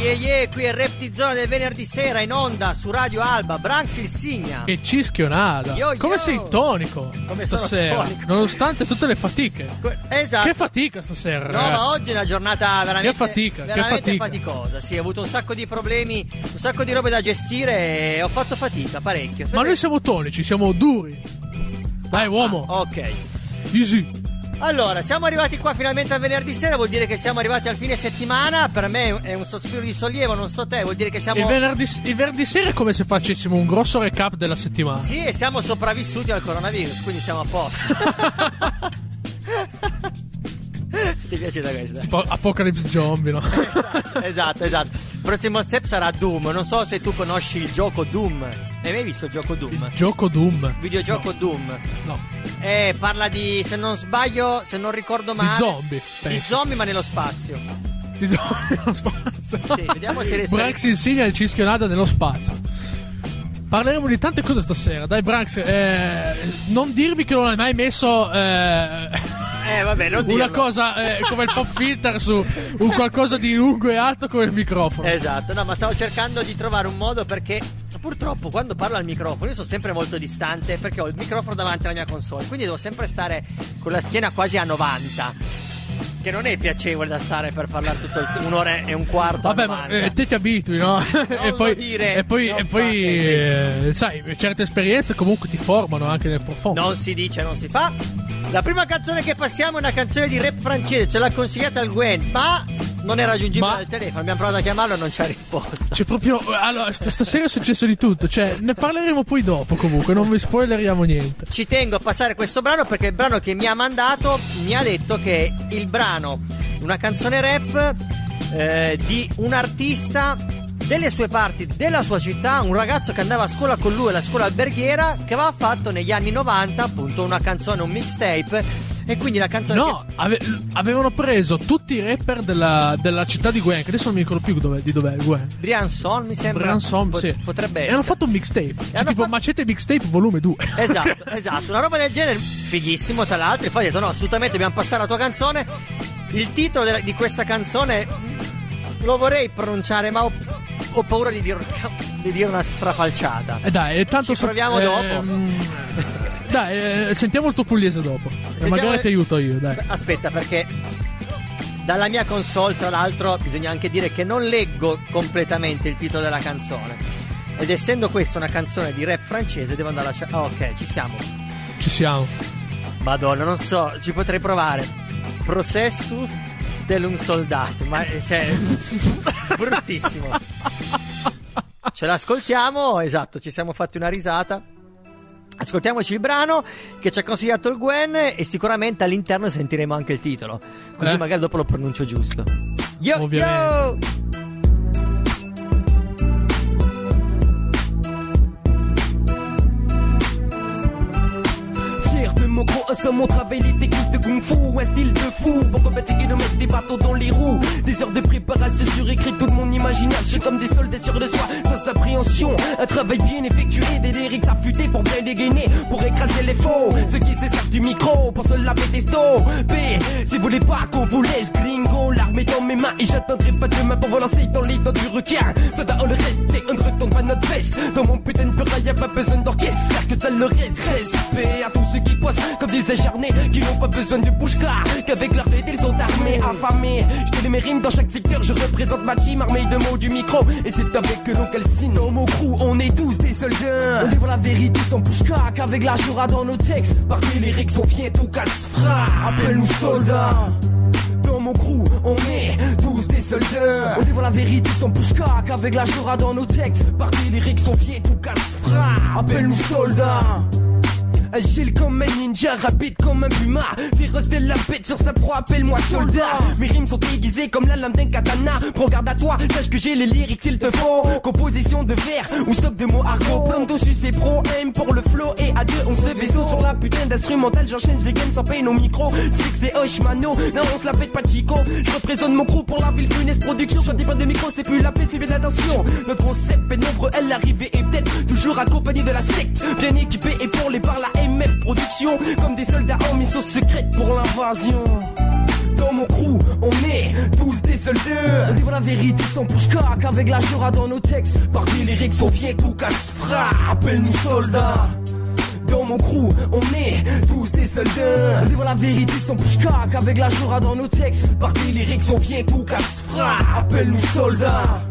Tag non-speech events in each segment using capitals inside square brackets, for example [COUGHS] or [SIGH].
Yeah, yeah, qui è Rap di Zona del venerdì sera in onda su Radio Alba, Branks il Signa. Che cischionata. Yo, yo. Come sei tonico Come stasera? tonico. Nonostante tutte le fatiche. Que- Esatto. Che fatica stasera, No, ragazzi. ma oggi è una giornata veramente, Che fatica, che veramente fatica. faticosa. Sì, ho avuto un sacco di problemi, un sacco di robe da gestire e ho fatto fatica parecchio. Ma noi siamo tonici, siamo duri. Dai, uomo. Ok. Easy. Allora, siamo arrivati qua finalmente al venerdì sera, vuol dire che siamo arrivati al fine settimana. Per me è un sospiro di sollievo, non so te, vuol dire che siamo Il venerdì, il venerdì sera è come se facessimo un grosso recap della settimana. Sì, e siamo sopravvissuti al coronavirus, quindi siamo a posto. [LAUGHS] Ti piace da questa? Tipo Apocalypse Zombie, no? [LAUGHS] esatto, esatto. Il prossimo step sarà Doom. Non so se tu conosci il gioco Doom. Hai mai visto il gioco Doom? Gioco Doom. Videogioco Doom. No. Eh, parla di, se non sbaglio, se non ricordo male, zombie, Di zombie, ma nello spazio. Di zombie [LAUGHS] nello spazio. Sì, vediamo se riesco Branks insegna il cischionata nello spazio. Parleremo di tante cose stasera. Dai, Branks, eh, non dirmi che non hai mai messo eh, [LAUGHS] Eh, vabbè, non una dirlo. cosa eh, come il pop filter su un qualcosa di lungo e alto come il microfono. Esatto, no, ma stavo cercando di trovare un modo perché purtroppo quando parlo al microfono io sono sempre molto distante perché ho il microfono davanti alla mia console, quindi devo sempre stare con la schiena quasi a 90. Che non è piacevole da stare per parlare tutto il un'ora e un quarto. Vabbè, ma 90. eh, te ti abitui, no? [LAUGHS] e poi, dire, e poi, e poi eh, sai, certe esperienze comunque ti formano anche nel profondo. Non si dice, non si fa. La prima canzone che passiamo è una canzone di rap francese, ce l'ha consigliata il Gwen, ma non è raggiungibile Ma- al telefono. Abbiamo provato a chiamarlo e non ci ha risposto. C'è proprio. Allora, st- stasera è successo di tutto. Cioè, ne parleremo poi dopo. Comunque, non vi spoileriamo niente. Ci tengo a passare questo brano perché il brano che mi ha mandato mi ha detto che è il brano, una canzone rap eh, di un artista delle sue parti, della sua città, un ragazzo che andava a scuola con lui alla scuola alberghiera che aveva fatto negli anni 90 appunto una canzone, un mixtape e quindi la canzone No, ave- avevano preso tutti i rapper della, della città di Gwen. Che adesso non mi ricordo più dov'è, di dov'è Gwen. che Brianson mi sembra Branson, po- sì. potrebbe E essere. hanno fatto un mixtape. Cioè, tipo fatto- Macete Mixtape volume 2. Esatto, [LAUGHS] esatto, una roba del genere, fighissimo tra l'altro. E poi ho detto: no, assolutamente dobbiamo passare la tua canzone. Il titolo della- di questa canzone lo vorrei pronunciare, ma ho, ho paura di dire, di dire una strafalciata. E dai, tanto Ci proviamo dopo. Dai, eh, sentiamo il tuo pugliese dopo. Sentiamo- magari ti aiuto io, dai. Aspetta, perché dalla mia console, tra l'altro, bisogna anche dire che non leggo completamente il titolo della canzone. Ed essendo questa una canzone di rap francese, devo andare a. cer- Ah, ok, ci siamo. Ci siamo. Madonna, non so, ci potrei provare. Processus dell'un soldato, ma eh, cioè [LAUGHS] bruttissimo. Ce l'ascoltiamo, esatto, ci siamo fatti una risata. Ascoltiamoci il brano che ci ha consigliato il Gwen e sicuramente all'interno sentiremo anche il titolo. Così Eh? magari dopo lo pronuncio giusto. Yo, Ovviamente. yo! Fier de mon croissant, mon travail, les techniques de kung fu, un style de fou. Pourquoi fatigué de mettre des bateaux dans les roues Des heures de préparation surécrites, toute mon imagination comme des soldats sur le soi, sans appréhension. Un travail bien effectué, des lyrics affûtés pour bien dégainer, pour écraser les faux. Ceux qui se servent du micro pour se laver des P, si vous voulez pas qu'on vous laisse gringo, l'arme est dans mes mains et j'attendrai pas demain pour vous lancer dans les dents du requin. Soldat, on le reste, on ne retombe pas notre veste. Dans mon putain de peur, y a pas besoin d'orchestre, que ça le reste. Respect à tous ceux qui poissent comme des acharnés, qui n'ont pas besoin de bouche car qu'avec leur tête ils sont armés, affamés. Je mes rimes dans chaque secteur, je représente ma team armée de mots du micro. Et c'est avec que l'on calcine dans mon crew, on est tous des soldats. On livre la vérité sans bouche avec la jura dans nos textes. Par des lyrics, on vient tout casse-fra. Appelle-nous soldats. Dans mon crew, on est tous des soldats. On livre la vérité sans bouche avec la jura dans nos textes. Par des lyrics, on vient tout casse-fra. Appelle-nous soldats. Agile comme un ninja, rapide comme un puma. Féroce de la bête sur sa proie, appelle-moi soldat. Mes rimes sont aiguisées comme la lame d'un katana. Prends garde à toi, sache que j'ai les lyrics s'il te faut. Composition de vers ou stock de mots argot. Plein dessus c'est pro, aim pour le flow. Et à deux on se vaisseau sur la putain d'instrumental. J'enchaîne les games sans payer nos micros Tu sais que c'est Oshmano, non on se la pète pas chico. Je représente mon crew pour la ville funeste production. Quand t'es pas de micro c'est plus la paix, fais bien attention. Notre concept est nombreux, elle l'arrivée est peut-être Toujours accompagné de la secte. Bien équipé et pour les par la MF production Comme des soldats en mission secrète pour l'invasion Dans mon crew, on est tous des soldats. On la vérité sans pushka, qu'avec la jura dans nos textes. Par des on vient tout casse Appelle-nous soldats. Dans mon crew, on est tous des soldats. On dit la vérité sans pushka, qu'avec la jura dans nos textes. Par des lyrics, on vient tout casse Appelle-nous soldats.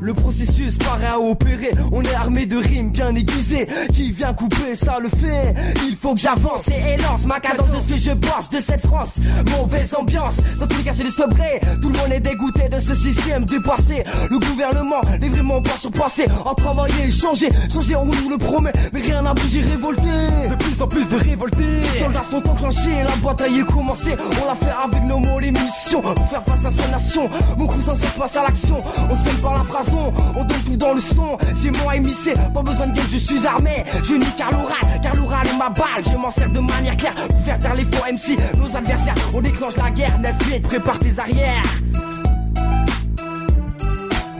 Le processus paraît à opérer. On est armé de rimes bien aiguisées. Qui vient couper, ça le fait. Il faut que j'avance et élance ma cadence de ce que je pense de cette France. Mauvaise ambiance. Dans tous les cas, c'est des. Tout le monde est dégoûté de ce système dépassé. Le gouvernement n'est vraiment pas surpassé. En travailler, changer, changer, on nous le promet. Mais rien n'a bougé, révolté. De plus en plus de révoltés. Les soldats sont enclenchés, la bataille est commencée. On l'a fait avec nos mots, les munitions. Pour faire face à sa nation. Mon crew sans cesse passe à l'action. On s'aime par la phrase on donne tout dans le son. J'ai mon émissé, pas besoin de gueule, je suis armé. Je nie car l'oral, car l'oral est ma balle. Je m'en sers de manière claire pour faire taire les faux MC. Nos adversaires, on déclenche la guerre. 9-8, prépare tes arrières.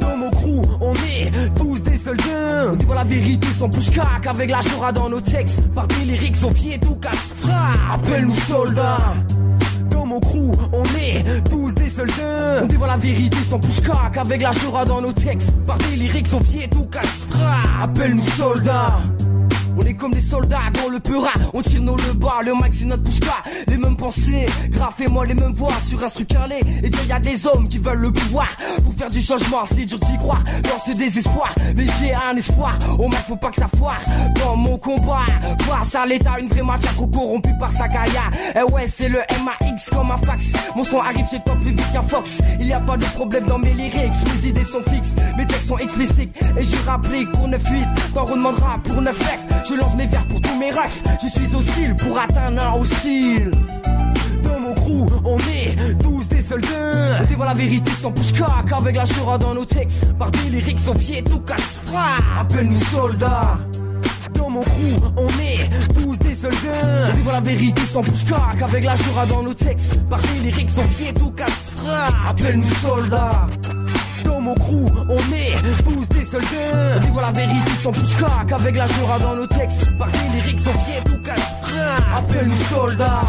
Dans mon crew, on est tous des soldats. On dit la vérité sans pushka, qu'avec la jura dans nos textes. Par des lyrics, on vient tout casse Appelle-nous soldats on est tous des soldats. On dit la vérité sans pushka, qu'avec la jura dans nos textes. Par des lyrics, on vient tout casse Appelle-nous soldats. On est comme des soldats dans le peura, on tire nos le le mic c'est notre pushka, les mêmes pensées, Graf et moi les mêmes voix. Sur un truc et il y a des hommes qui veulent le pouvoir, pour faire du changement, c'est dur d'y croire, dans ce désespoir, mais j'ai un espoir, au mec faut pas que ça foire, dans mon combat, face à l'état, une vraie mafia trop corrompue par sa caïa, eh ouais c'est le MAX comme un fax, mon son arrive chez toi plus vite qu'un Fox, il y a pas de problème dans mes lyrics, mes idées sont fixes, mes textes sont explicites, et je rapplique pour 9-8, quand on demandera pour 9 f je lance mes vers pour tous mes refs. Je suis au style pour atteindre un hostile. Dans mon crew, on est tous des soldats. On dévoile la vérité sans pushka, qu'avec la chora dans nos textes. Par des lyrics, on vient tout casse Appelle-nous soldats. Dans mon crew, on est tous des soldats. On dévoile la vérité sans pushka, qu'avec la chora dans nos textes. Par des lyrics, on vient tout casse Appelle-nous soldats dans mon crew, on est tous des soldats. On dit la vérité sans qu'avec la jura dans nos textes. Par des lyrics, on vient tout casse Appelle-nous soldats.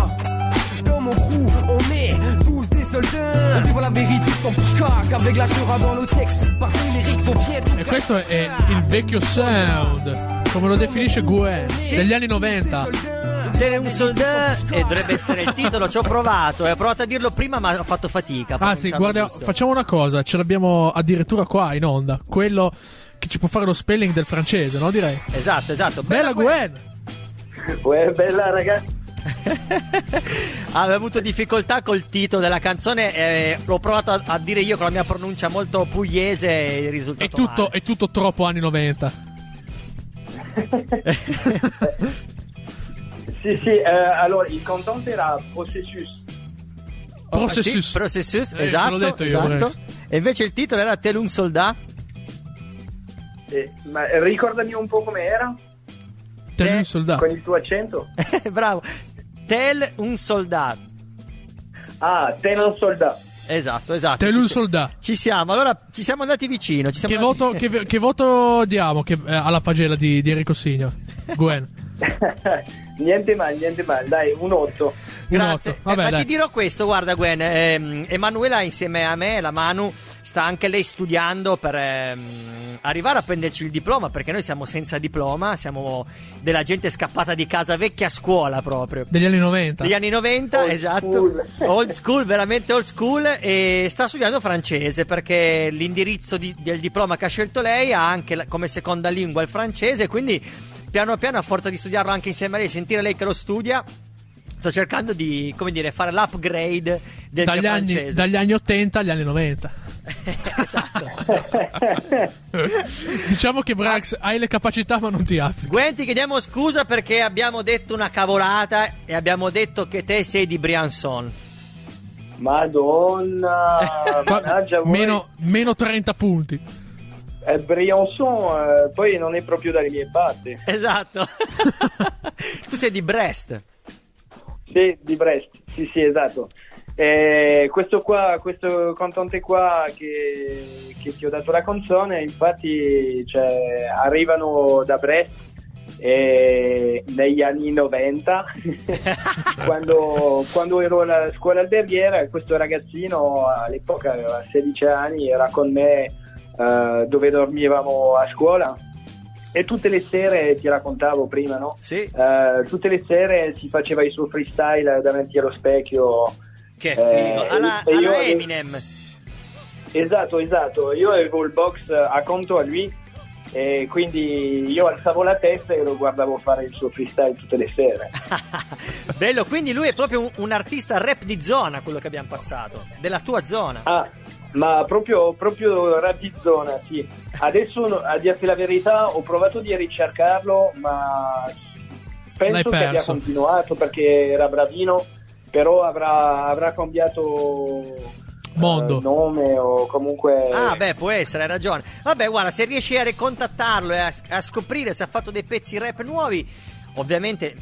Dans mon crew, on est tous des soldats. On dit la sans qu'avec la jura dans nos. Par des E questo è il vecchio sound, come lo definisce Gwen, degli anni 90. Tele un soldat e dovrebbe essere il titolo. Ci ho provato, eh, ho provato a dirlo prima, ma ho fatto fatica. Anzi, pronunciarlo guarda, giusto. facciamo una cosa, ce l'abbiamo addirittura qua in onda. Quello che ci può fare lo spelling del francese, no? Direi. Esatto, esatto. Bella Gwen! Uè, bella ragazzi. [LAUGHS] Avevo avuto difficoltà col titolo della canzone. eh, l'ho provato a, a dire io con la mia pronuncia molto pugliese e il risultato È tutto, male. è tutto troppo anni 90. [LAUGHS] Sì, sì, eh, allora il cantante era Processus. Oh, Processus. sì, processus, Eh, te esatto. l'ho detto io, esatto. E invece il titolo era Tel un soldat. Eh, ma ricordami un po' com'era Te Te- un soldato. con il tuo accento. [LAUGHS] Bravo. Tel un soldat. Ah, Ten un soldato. Esatto, esatto. Te Ci un soldato. Ci siamo, allora ci siamo andati vicino. Ci siamo Che andati- voto, che, che voto diamo che- eh, alla pagella di, di Enrico Signo? [LAUGHS] Gwen. [LAUGHS] niente male, niente male. Dai, un 8. Un Grazie. otto. Vabbè, Eh, ma ti dirò questo, guarda Gwen, ehm, Emanuela insieme a me, la Manu, sta anche lei studiando per ehm, arrivare a prenderci il diploma, perché noi siamo senza diploma, siamo della gente scappata di casa vecchia scuola proprio. Degli anni 90. Degli anni 90, Old esatto. school. Old school, veramente old school. E sta studiando francese perché l'indirizzo di- del diploma che ha scelto lei ha anche la- come seconda lingua il francese. Quindi, piano piano, a forza di studiarlo anche insieme a lei, sentire lei che lo studia. Sto cercando di, come dire, fare l'upgrade del dagli, mio anni, francese. dagli anni 80 agli anni 90. [LAUGHS] esatto. [LAUGHS] diciamo che Brax hai le capacità ma non ti apri. Gwen, ti chiediamo scusa perché abbiamo detto una cavolata e abbiamo detto che te sei di Briançon. Madonna, [LAUGHS] meno, meno 30 punti. Eh, Briançon, eh, poi non è proprio dalle mie parti. Esatto. [LAUGHS] tu sei di Brest. Sì, di Brest, sì, sì, esatto. Eh, questo qua, questo cantante qua che, che ti ho dato la canzone, infatti, cioè, arrivano da Brest E negli anni 90, [LAUGHS] quando, quando ero alla scuola alberghiera, questo ragazzino all'epoca aveva 16 anni, era con me eh, dove dormivamo a scuola e tutte le sere, ti raccontavo prima, no? Sì. Eh, tutte le sere si faceva il suo freestyle davanti allo specchio. Che Eh, figo. Alla, e io- alla Eminem. Esatto, esatto. Io avevo il box accanto a lui e quindi io alzavo la testa e lo guardavo fare il suo freestyle tutte le sere. [LAUGHS] Bello, quindi lui è proprio un, un artista rap di zona, quello che abbiamo passato. Della tua zona. Ah, ma proprio, proprio rap di zona, sì. Adesso, a dirti la verità, ho provato di ricercarlo, ma L'hai penso che abbia continuato perché era bravino, però avrà, avrà cambiato Mondo. eh, nome o comunque... Ah, beh, può essere, hai ragione. Vabbè, guarda, se riesci a ricontattarlo e a, a scoprire se ha fatto dei pezzi rap nuovi, ovviamente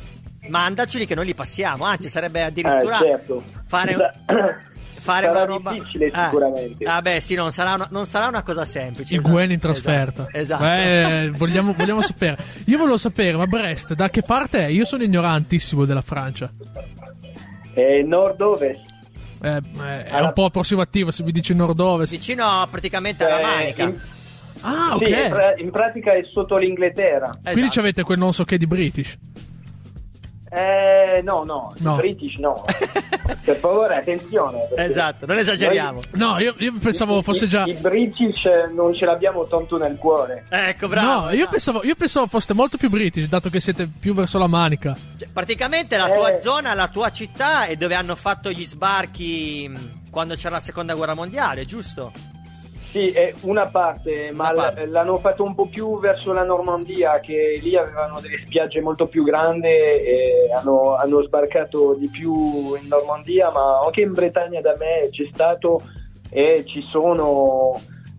mandaceli che noi li passiamo. Anzi, sarebbe addirittura Eh, certo. fare, Sa- [COUGHS] fare sarà una roba. difficile Ah, sicuramente. Ah, beh, sì, non sarà una, non sarà una cosa semplice. Il esatto, Gwen in trasferta. Esatto. esatto. Beh, vogliamo, vogliamo sapere. Io volevo sapere, ma Brest, da che parte è? Io sono ignorantissimo della Francia. Eh, nord-ovest. Eh, eh, è un po' approssimativo se mi dici nord-ovest. Vicino praticamente alla Eh, manica. in- Ah, sì, in, ok. pra- in pratica è sotto l'Inghilterra. Quindi Esatto. avete quel non so che di British. Eh, no, no, No. British no. [LAUGHS] per favore, attenzione. Esatto, non esageriamo. No, io, io pensavo i- fosse i- già. I British eh, non ce l'abbiamo tanto nel cuore. Ecco, bravo. No, io esatto. pensavo, io pensavo foste molto più British, dato che siete più verso la manica. Cioè, praticamente la tua Eh. zona, la tua città è dove hanno fatto gli sbarchi mh, quando c'era la seconda guerra mondiale, giusto? Sì, è una parte, ma Una parte. l'hanno fatto un po' più verso la Normandia, che lì avevano delle spiagge molto più grandi e hanno, hanno sbarcato di più in Normandia, ma anche in Bretagna da me c'è stato e ci sono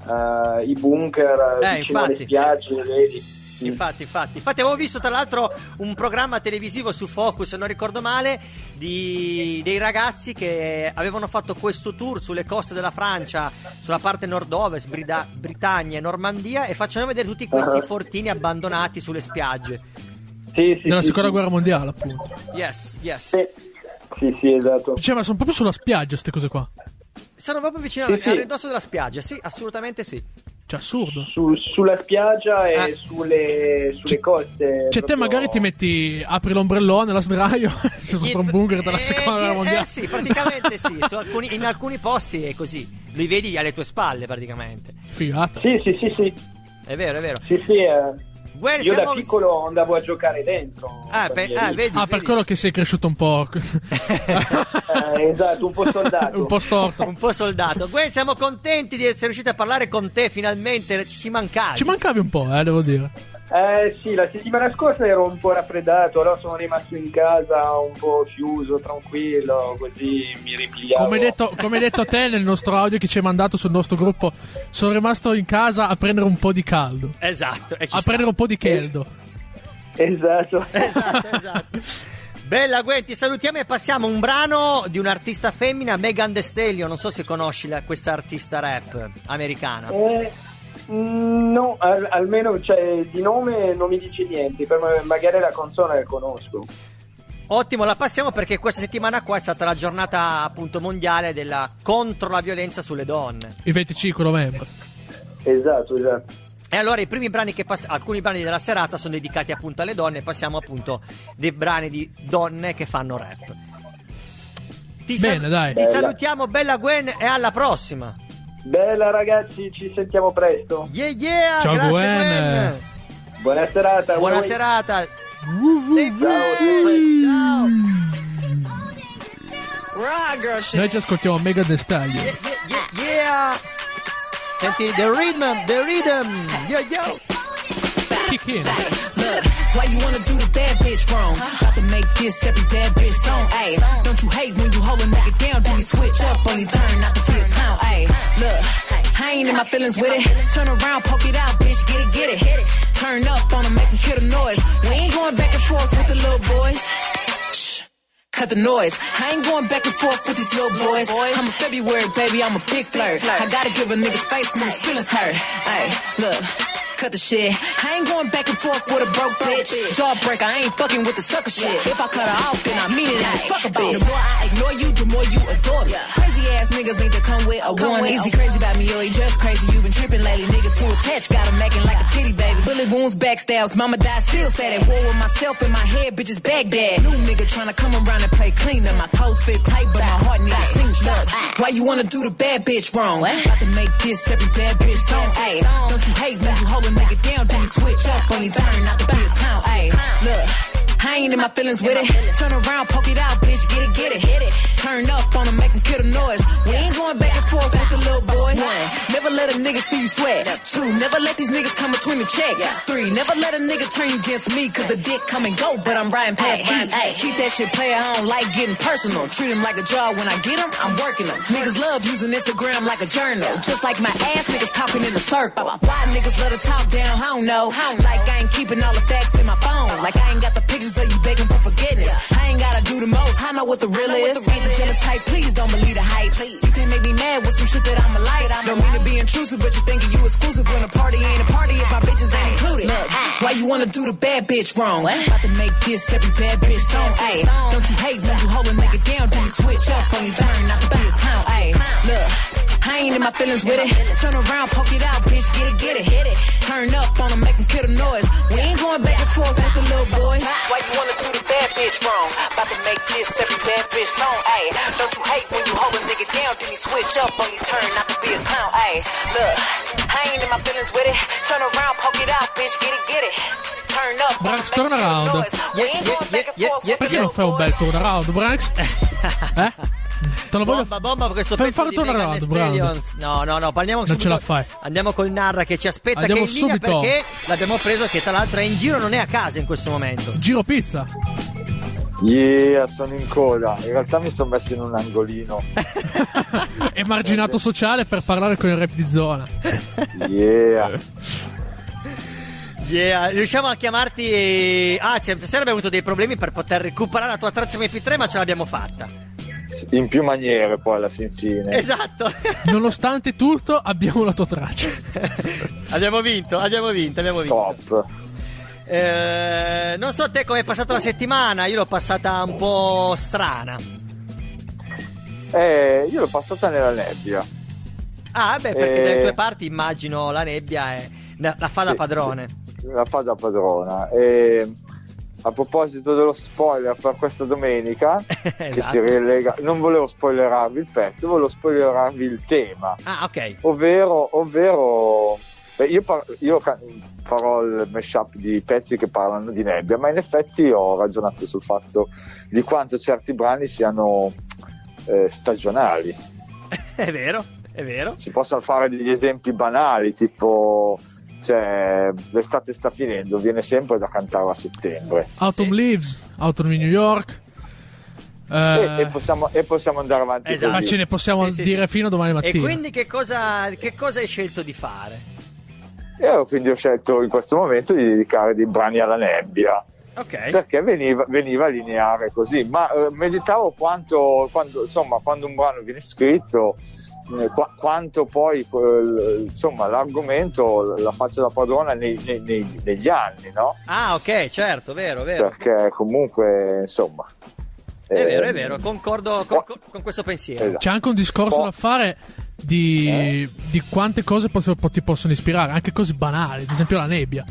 eh, i bunker Eh, vicino alle infatti. spiagge, vedi? Sì. Infatti, infatti. Infatti avevo visto tra l'altro un programma televisivo su Focus, se non ricordo male, di dei ragazzi che avevano fatto questo tour sulle coste della Francia, sulla parte nord-ovest, Brida- Britannia e Normandia e facevano vedere tutti questi Ah. fortini abbandonati sulle spiagge. Sì, sì, Della sì, seconda sì. guerra mondiale, appunto. Yes, yes. Sì, sì, sì, esatto. Cioè, ma sono proprio sulla spiaggia, queste cose qua. Sono proprio vicino Sì, al sì. al ridosso della spiaggia, sì, assolutamente sì. Cioè, assurdo. Su- sulla spiaggia e Ah. sulle, sulle Cioè- coste. Cioè, te proprio- magari ti metti, apri l'ombrellone, la sdraio, [LAUGHS] sei sopra un bunker della Eh, seconda guerra eh, mondiale. Eh sì, praticamente sì. Su alcuni- in alcuni posti è così. Li vedi alle tue spalle praticamente. Figata. Sì, sì, sì, sì. È vero, è vero. Sì, sì, eh. Guerra, Io da piccolo andavo a giocare dentro. Ah, per ah, vedi, Ah, per vedi. quello che sei cresciuto un po'. [LAUGHS] Eh, esatto, un po' soldato. un po' storto. Un po' soldato. Gwen, siamo contenti di essere riusciti a parlare con te finalmente. Ci ci mancavi. Ci mancavi un po', eh, devo dire. Eh sì, la settimana scorsa ero un po' raffreddato, allora sono rimasto in casa un po' chiuso, tranquillo, così mi ripigliavo. Come hai detto, come detto te nel nostro audio che ci hai mandato sul nostro gruppo, sono rimasto in casa a prendere un po' di caldo. Esatto. E ci A sta. prendere un po' di caldo. Esatto. [LAUGHS] Esatto, esatto. Bella Gwen, ti salutiamo e passiamo a un brano di un'artista femmina, Megan Thee Stallion. Non so se conosci la- questa artista rap americana. Eh, no, al- almeno cioè, di nome non mi dice niente, per me- magari la canzone la conosco. Ottimo, la passiamo perché questa settimana qua è stata la giornata appunto mondiale della contro la violenza sulle donne. Il 25 novembre. Esatto, esatto. E allora i primi brani che pass- alcuni brani della serata sono dedicati appunto alle donne, passiamo appunto dei brani di donne che fanno rap. Ti Bene, dai. Ti Bella. salutiamo, bella Gwen, e alla prossima. Bella ragazzi, ci sentiamo presto. Yeah, yeah, Ciao, grazie Gwen. Gwen. Buona serata. Buona voi. serata. Ciao. Ciao. Noi ci ascoltiamo Mega The Stallion. Yeah, yeah, yeah, yeah. Senti, the rhythm, the rhythm. Yo, yo. Kick in. Why you wanna do the bad bitch wrong? About to make this every bad bitch song. Ayy, don't you hate when you hold a nigga down? Then you switch up on your turn, not to be a clown. Ayy, look, I ain't in my feelings with it. Turn around, poke it out, bitch, get it, get it. Turn up on them, make them hear the noise. We ain't going back and forth with the little boys. Shh. Cut the noise. I ain't going back and forth with these little boys. I'm a February baby, I'm a big flirt. I gotta give a nigga space when his feelings hurt. Hey, look. Cut the shit. I ain't going back and forth with a broke bitch. Jawbreaker, I ain't fucking with the sucker shit. If I cut her off, then I mean it. Ass fuck a bitch. The more I ignore you, the more you adore me. Crazy ass niggas need to come with a one. Easy crazy about me, yo, he just crazy. You been tripping lately, nigga. Too attached, got him acting like a titty baby. Bullet wounds, backstabs. Mama died, still sad at war with myself in my head, bitches Baghdad. New nigga tryna come around and play clean. And my clothes fit tight, but my heart needs seam stuff. Why you wanna do the bad bitch wrong? About to make this every bad bitch song. Ayy, don't you hate when you hold a nigga down, then you switch up when you turn not be a clown. Ayy, look. I ain't in my feelings with it. Turn around, poke it out, bitch, get it, get it. Hit it. Turn up on them, make them kill the noise. We ain't going back and forth with the little boy. One, never let a nigga see you sweat. Two, never let these niggas come between the check. Three, never let a nigga turn you against me, cause the dick come and go, but I'm riding past. Ay, keep that shit player, I don't like getting personal. Treat him like a job, when I get him, I'm working him. Niggas love using Instagram like a journal. Just like my ass niggas talking in a circle. Why niggas let her talk down, I don't know. Like I ain't keeping all the facts in my phone. Like I ain't got the pictures of you begging for forgiveness. I ain't gotta do the most, I know what the real is. Ain't the jealous type, please don't believe the hype. Please. You can't make me mad with some shit that I'm a light. Don't mean to be intrusive, but you thinking you exclusive when a party ain't a party if my bitches ain't included. Look, why you wanna do the bad bitch wrong? What? About to make this every bad bitch song. Ayy, don't you hate when you hold a nigga down, then you switch up when you turn not to be a clown. Ayy, look. I ain't in my feelings with it. Turn around, poke it out, bitch, get it, get it. Hit it. Turn up on them, make them kill the noise. We ain't going back and forth with the little boys. Why you wanna do the bad bitch wrong? About to make this every bad bitch song. Ayy, don't you hate when you hold a nigga down, then you switch up on you turn not to be a clown. Ayy, look, I ain't in my feelings with it. Turn around, poke it out, bitch, get it, get it. Turn up on Branks, turn make them kill the around. noise. We ain't going back and Yeah, forth yeah, with the Perché non little [LAUGHS] Te lo voglio Bomba, bomba, questo Fai pezzo fare di Megan Thee. Stallions. No, no, no, parliamo Non subito. ce la fai. Andiamo col Narra che ci aspetta Andiamo che è in linea subito. perché l'abbiamo preso che tra l'altro è in giro, non è a casa in questo momento. Giro pizza. Yeah, sono in coda. In realtà mi sono messo in un angolino. [LAUGHS] Emarginato sociale per parlare con il rap di zona. Yeah. Yeah, riusciamo a chiamarti. Ah, cioè, stasera abbiamo avuto dei problemi per poter recuperare la tua traccia MP3, ma ce l'abbiamo fatta. In più maniere poi alla fin fine. Esatto. [LAUGHS] Nonostante tutto, abbiamo la tua traccia. [LAUGHS] abbiamo vinto, abbiamo vinto, abbiamo vinto. Top. Eh, non so te come è passata la settimana, io l'ho passata un po' strana. Eh, io l'ho passata nella nebbia. Ah, beh, perché Eh. dalle tue parti immagino la nebbia è, la la fa da Sì, padrone. sì, La fa da padrona. E a proposito dello spoiler per questa domenica, [LAUGHS] che Esatto. si rilega, non volevo spoilerarvi il pezzo, volevo spoilerarvi il tema. Ah, ok. Ovvero, ovvero beh, io, par- io ca- farò il mashup di pezzi che parlano di nebbia, ma in effetti ho ragionato sul fatto di quanto certi brani siano eh, stagionali. [LAUGHS] È vero, è vero. Si possono fare degli esempi banali, tipo cioè, l'estate sta finendo, viene sempre da cantare a settembre. Autumn Sì. Leaves, Autumn in New York. E, Eh, e possiamo, e possiamo andare avanti Esatto. ma ce ne possiamo Sì, dire sì. fino a domani E mattina. quindi che cosa, che cosa hai scelto di fare? E quindi ho scelto in questo momento di dedicare dei brani alla nebbia. Ok. perché veniva, veniva lineare così. Ma eh, meditavo quanto, quando, insomma, quando un brano viene scritto, eh, qua- quanto poi eh, insomma, l'argomento la faccia da padrona nei- nei- nei- negli anni, no? Ah, ok, certo, vero, vero. Perché comunque, insomma. È vero, è vero, concordo con, con- con questo pensiero. esatto. C'è anche un discorso da fare di, Eh? di quante cose posso- ti possono ispirare, anche cose banali, ad esempio la nebbia.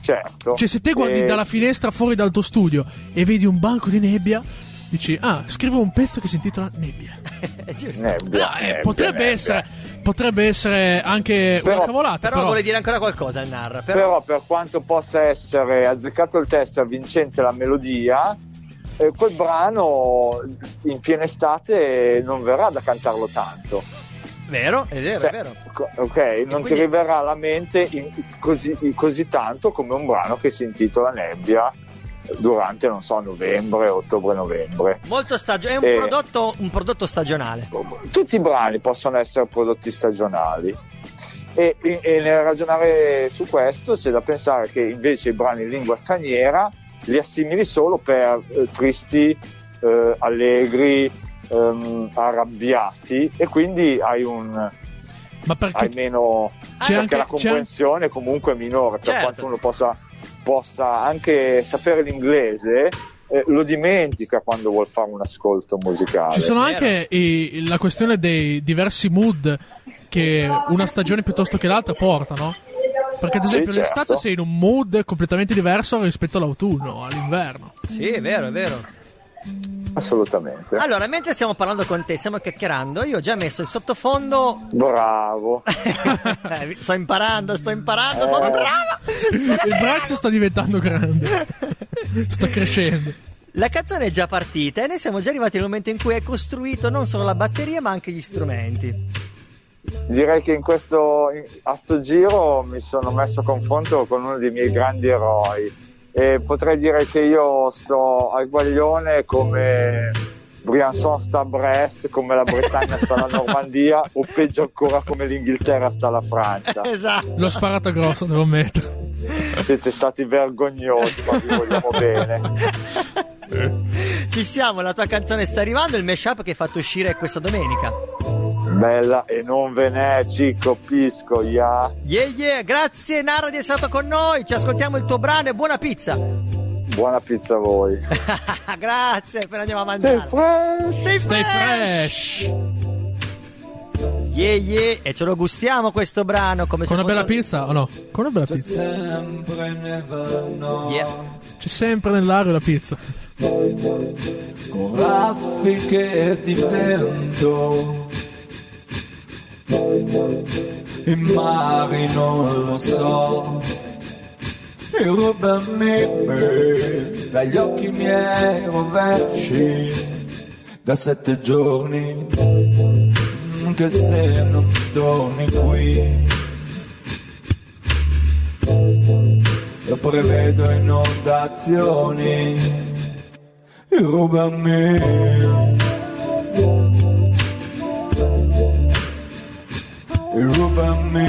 Certo. Cioè, se te guardi Eh, dalla finestra fuori dal tuo studio e vedi un banco di nebbia, dici, ah, scrivo un pezzo che si intitola Nebbia. [LAUGHS] Nebbia, No, eh, nebbia, potrebbe, nebbia. essere, potrebbe essere anche Però- una cavolata. Però, Però, vuole dire ancora qualcosa il Narra. Però, Però per quanto possa essere azzeccato il testo e avvincente la melodia, eh, quel brano in piena estate non verrà da cantarlo tanto. vero, è vero, Cioè, è vero. ok, non quindi- ti riverrà alla mente in- così, così tanto come un brano che si intitola Nebbia durante, non so, novembre, ottobre-novembre. Molto stagio- è un, Eh. prodotto, un prodotto stagionale. Tutti i brani possono essere prodotti stagionali. E, e- e nel ragionare su questo c'è da pensare che invece i brani in lingua straniera li assimili solo per eh, tristi, eh, allegri, ehm, arrabbiati e quindi hai un, Ma perché hai meno C'è perché anche- la c'è comprensione comunque è minore per Certo. quanto uno possa, possa anche sapere l'inglese eh, lo dimentica quando vuol fare un ascolto musicale Ci sono anche i- la questione dei diversi mood che una stagione piuttosto che l'altra portano. Perché, ad Sì, esempio, certo. l'estate sei in un mood completamente diverso rispetto all'autunno, all'inverno. Sì, è vero, è vero. Assolutamente Allora, mentre stiamo parlando con te, stiamo chiacchierando, io ho già messo il sottofondo. bravo [LAUGHS] sto imparando, sto imparando, sono Eh. brava! Il Brax sta diventando grande, sta crescendo. La canzone è già partita e noi siamo già arrivati al momento in cui hai costruito non solo la batteria ma anche gli strumenti. direi che in questo in- a sto giro mi sono messo a confronto con uno dei miei grandi eroi e potrei dire che io sto al guaglione come Briançon sta a Brest, come la Bretagna sta alla Normandia o peggio ancora come l'Inghilterra sta alla Francia. [LAUGHS] Esatto. L'ho sparata grossa, devo ammettere. Siete stati vergognosi, ma vi vogliamo bene. Ci siamo, la tua canzone sta arrivando, il mashup che hai fatto uscire questa domenica. Bella e non ve n'è, Cicco Pisco, ya. Yeah, yeah, grazie Nara di essere stato con noi, ci ascoltiamo il tuo brano e buona pizza. Buona pizza a voi. [LAUGHS] grazie, appena andiamo a mangiare. Stay Stay fresh. fresh! Yeah, yeah, e ce lo gustiamo questo brano come Con se una bella fosse- pizza o no? Con una bella pizza. Yeah. C'è sempre nell'aria la pizza. con raffiche di vento in mari non lo so. E rubami dagli occhi miei rovesci da sette giorni. Che se non torni qui. Io prevedo inondazioni rubami rubami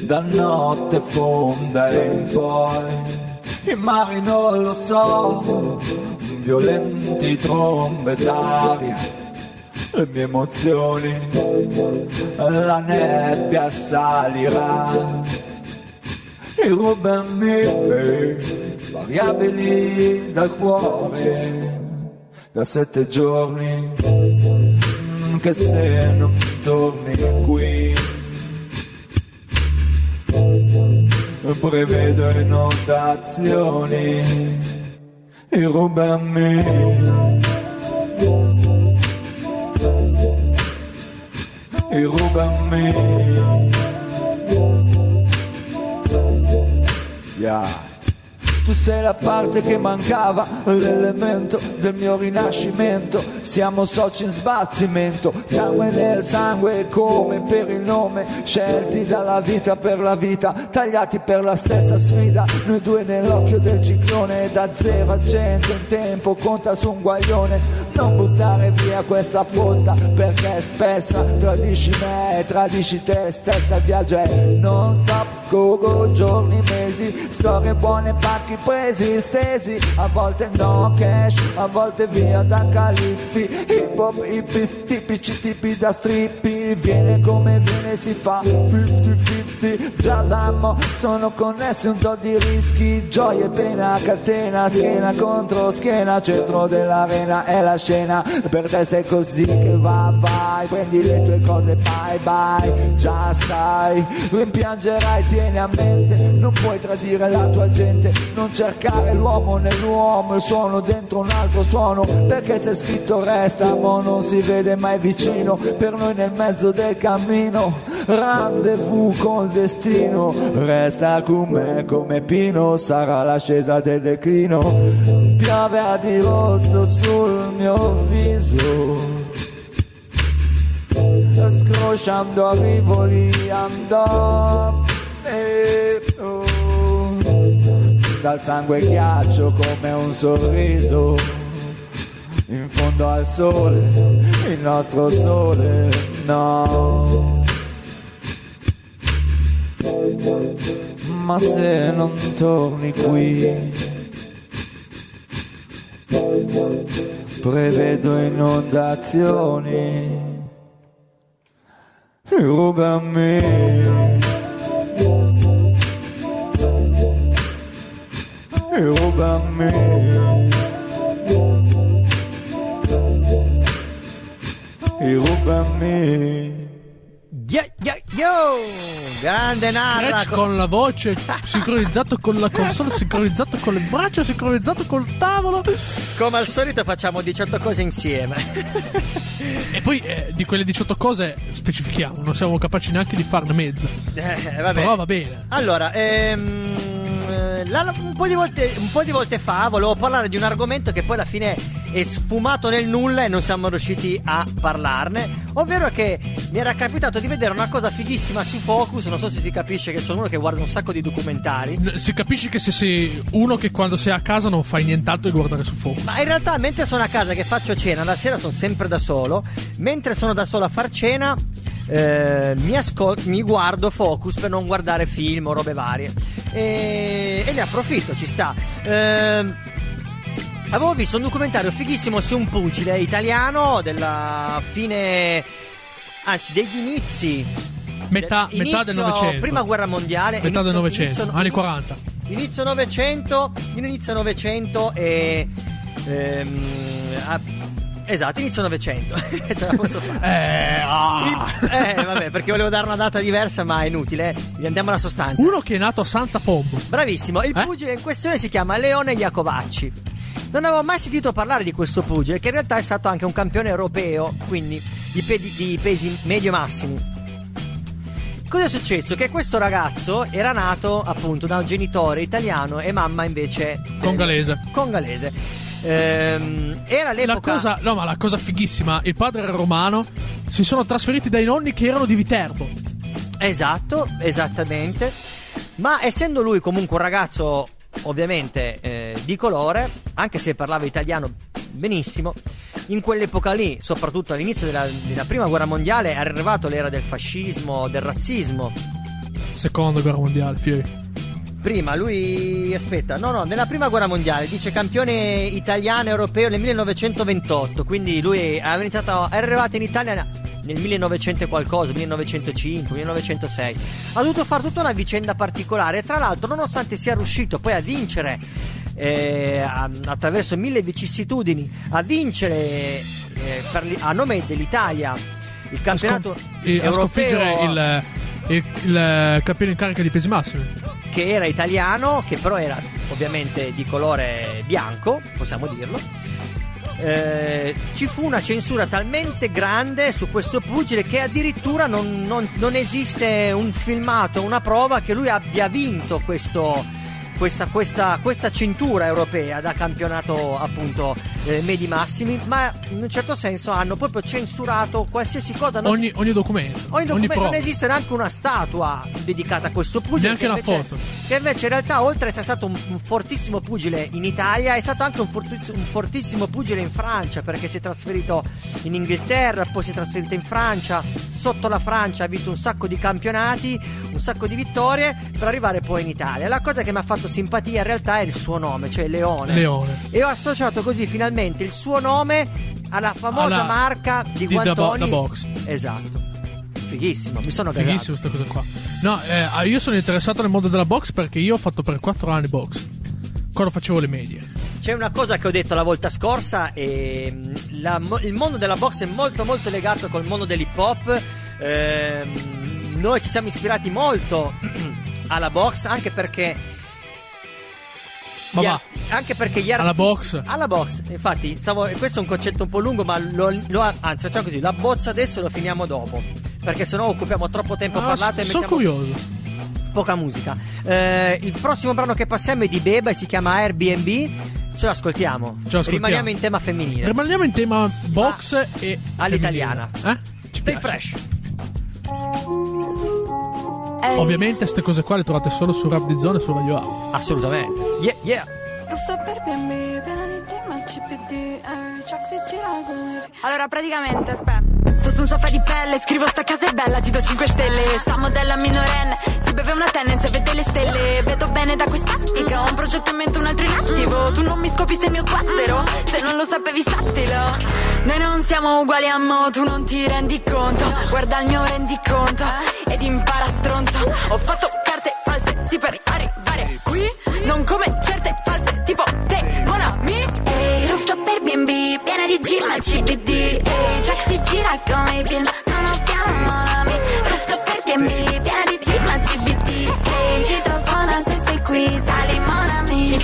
da notte fonda in poi i mari non lo so violenti trombe d'aria le mie emozioni la nebbia salirà. E rubami variabili dal cuore da sette giorni che se non torni qui prevedo inondazioni e rubami e rubami yeah. Tu sei la parte che mancava, l'elemento del mio rinascimento. Siamo soci in sbattimento, sangue nel sangue come per il nome. Scelti dalla vita per la vita, tagliati per la stessa sfida. Noi due nell'occhio del ciclone, da zero a cento in tempo, conta su un guaglione. Non buttare via questa fotta perché è spessa. Tradisci me, tradisci te stessa. Il viaggio è non stop, go go, giorni, mesi, storie buone, pacchi presi, stesi. A volte no cash, a volte via da califfi. Hip hop, hippies, tipici tipi da strippi. Viene come viene, si fa 50-50. Già d'ammo, sono connessi un po' di rischi. Gioia e pena, catena, schiena contro schiena. Centro dell'arena è la scena. Per te sei così che va, vai. Prendi le tue cose, bye bye. Già sai, rimpiangerai, tieni a mente. Non puoi tradire la tua gente. Non cercare l'uomo nell'uomo, il suono dentro un altro suono. Perché se scritto resta, ma non si vede mai vicino. Per noi nel mezzo del cammino, rendezvous col destino. Resta con me come Pino, sarà l'ascesa del declino. Piove a dirotto sul mio viso. Scrosciando a rivoli andò. E, oh dal sangue ghiaccio come un sorriso in fondo al sole il nostro sole no ma se non torni qui prevedo inondazioni. Rubami. Rubami. Rubami. Yo, yo, yo! Grande narra. Scratch con la voce, sincronizzato con la console, [LAUGHS] sincronizzato con le braccia, sincronizzato col tavolo. Come al solito facciamo 18 cose insieme. E poi eh, di quelle 18 cose specifichiamo, non siamo capaci neanche di farne mezza. Eh, vabbè. Però va bene. Allora, ehm, eh, la- un, po di volte, un po' di volte fa volevo parlare di un argomento che poi alla fine è sfumato nel nulla e non siamo riusciti a parlarne. Ovvero che mi era capitato di vedere una cosa fighissima su Focus. Non so se si capisce che sono uno che guarda un sacco di documentari. Si capisce che se sei uno che quando sei a casa non fai nient'altro di guardare su Focus. Ma in realtà, mentre sono a casa che faccio cena, la sera sono sempre da solo. Mentre sono da solo a far cena, eh, mi, ascol- mi guardo Focus per non guardare film o robe varie. E, e ne approfitto, ci sta. Ehm, avevo visto un documentario fighissimo su un pugile italiano della fine. Anzi, degli inizi. Metà, del- metà del Novecento. Prima guerra mondiale. Metà del inizio- Novecento, inizio- anni 40. Inizio Novecento, inizio Novecento e. ehm, ah, esatto, inizio Novecento. [LAUGHS] Ce la posso fare. Eh, ah. Eh, vabbè, perché volevo dare una data diversa, ma è inutile. eh. Andiamo alla sostanza. Uno che è nato a Sanza Pombo. Bravissimo, il Eh? pugile in questione si chiama Leone Iacovacci. Non avevo mai sentito parlare di questo pugile, che in realtà è stato anche un campione europeo, quindi di, pe- di pesi medio-massimi. Cosa è successo? Che questo ragazzo era nato appunto da un genitore italiano e mamma invece Congalese. Congalese. Ehm, era La l'epoca cosa, no, ma la cosa fighissima, il padre era romano, si sono trasferiti dai nonni che erano di Viterbo. Esatto, esattamente. Ma essendo lui comunque un ragazzo ovviamente eh, di colore, anche se parlava italiano benissimo, in quell'epoca lì, soprattutto all'inizio della, della prima guerra mondiale, è arrivato l'era del fascismo, del razzismo. Seconda guerra mondiale, fieri. Prima lui, aspetta, no, no, nella prima guerra mondiale dice campione italiano europeo nel 1928. Quindi lui aveva iniziato, è arrivato in Italia nel 1900 e qualcosa, 1905, 1906. Ha dovuto fare tutta una vicenda particolare. Tra l'altro, nonostante sia riuscito poi a vincere eh, a- attraverso mille vicissitudini, a vincere eh, per a nome dell'Italia il A, campionato scon- e- a europeo sconfiggere il, il, il campione in carica di pesi massimi. che era italiano, che però era ovviamente di colore bianco, possiamo dirlo. Eh, ci fu una censura talmente grande su questo pugile che addirittura non, non- non esiste un filmato, una prova che lui abbia vinto questo- questa, questa- questa cintura europea da campionato appunto eh, medi massimi, ma in un certo senso hanno proprio censurato qualsiasi cosa. non- Ogni, ogni documento, Ogni ogni, documento prova. non esiste neanche una statua dedicata a questo pugile. Neanche che una invece- foto. Che invece in realtà, oltre ad essere stato un, un fortissimo pugile in Italia, è stato anche un, fortiss- un fortissimo pugile in Francia, perché si è trasferito in Inghilterra, poi si è trasferito in Francia. Sotto la Francia ha vinto un sacco di campionati, un sacco di vittorie, per arrivare poi in Italia. La cosa che mi ha fatto simpatia in realtà è il suo nome, cioè Leone. Leone. E ho associato così finalmente il suo nome alla famosa Alla- marca di, di da, bo- guantoni. da box. Esatto. Fighissimo, mi sono gasato. Fighissimo questa cosa qua. No, eh, io sono interessato nel mondo della box perché io ho fatto per 4 anni box. Quando facevo le medie. C'è una cosa che ho detto la volta scorsa e mm, la il mondo della box è molto molto legato col mondo dell'hip hop. Ehm, noi ci siamo ispirati molto [CLEARS THROAT] alla box anche perché Ma va. anche perché gli Alla artisti- box? alla box infatti stavo, questo è un concetto un po' lungo ma lo, lo- anzi facciamo così la bozza adesso lo finiamo dopo perché sennò occupiamo troppo tempo Ah, parlato e sono curioso. poca musica. Eh, il prossimo brano che passiamo è di Beba e si chiama Airbnb. Ce l'ascoltiamo. Ce l'ascoltiamo. Rimaniamo in tema femminile. Rimaniamo in tema box e all'italiana. femminile. Eh? Ci Stay piace. fresh. Ovviamente queste cose qua le trovate solo su Rap di Zone e su Radio A. Assolutamente. Yeah, yeah. Eh. Allora, praticamente, aspetta. Su un sofà di pelle, scrivo sta casa è bella, ti do 5 stelle. Sta modella minorenne, si beve una tendenza e vede le stelle. Vedo bene da quest'attica, ho un progetto in mente, un altro in attivo. Tu non mi scopi se mi sguattero. Se non lo sapevi sappilo Noi non siamo uguali a mo, tu non ti rendi conto Guarda il mio rendiconto ed impara stronzo Ho fatto carte false, sì per arrivare qui Non come certe false, tipo te, mon ami Ehi, rooftop per B&B, piena di gym e CBD Ehi, Jack si gira come i film, non ho piano mon ami Rooftop per B&B,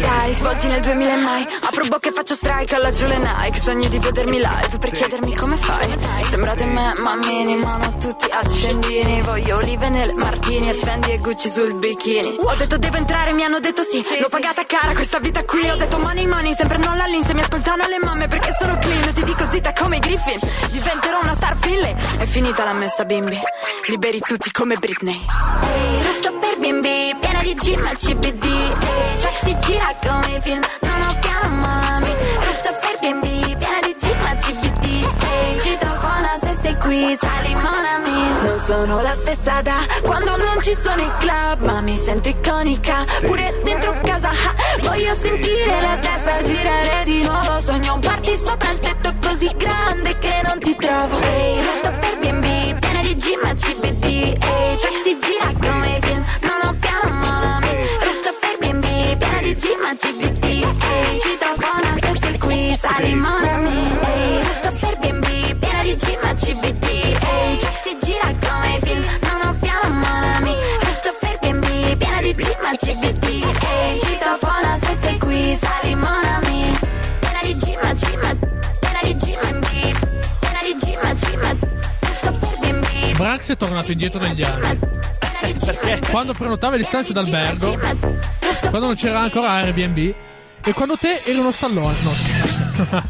dai, svolti nel 2000 e mai. Apro bocca e faccio strike alla giù le Nike Sogno di vedermi live per chiedermi come fai. Sembrate me, mammini, mano tutti accendini. Voglio olive nel martini e Fendi e Gucci sul bikini. Ho detto devo entrare, mi hanno detto sì. L'ho pagata cara questa vita qui. Ho detto money money, sempre non la lin Se mi ascoltano le mamme perché sono clean. Ti dico zitta come i Griffin. Diventerò una star Finley È finita la messa bimbi. Liberi tutti come Britney. Ehi, rooftop per bimbi Piena di gym al CBD Ehi, Jack si gira come i film Non ho piano mami Rooftop per bimbi Piena di gym al CBD Ehi, citofona se sei qui Sali mon ami Non sono la stessa da Quando non ci sono i club Ma mi sento iconica. Pure dentro casa ha. Voglio sentire la testa girare di nuovo. Sogno un party sopra il tetto così grande Che non ti trovo. Ehi, rooftop per bimbi è tornato indietro negli anni. Perché? Quando prenotava le stanze d'albergo, quando non c'era ancora Airbnb, e quando te eri uno stallone. No.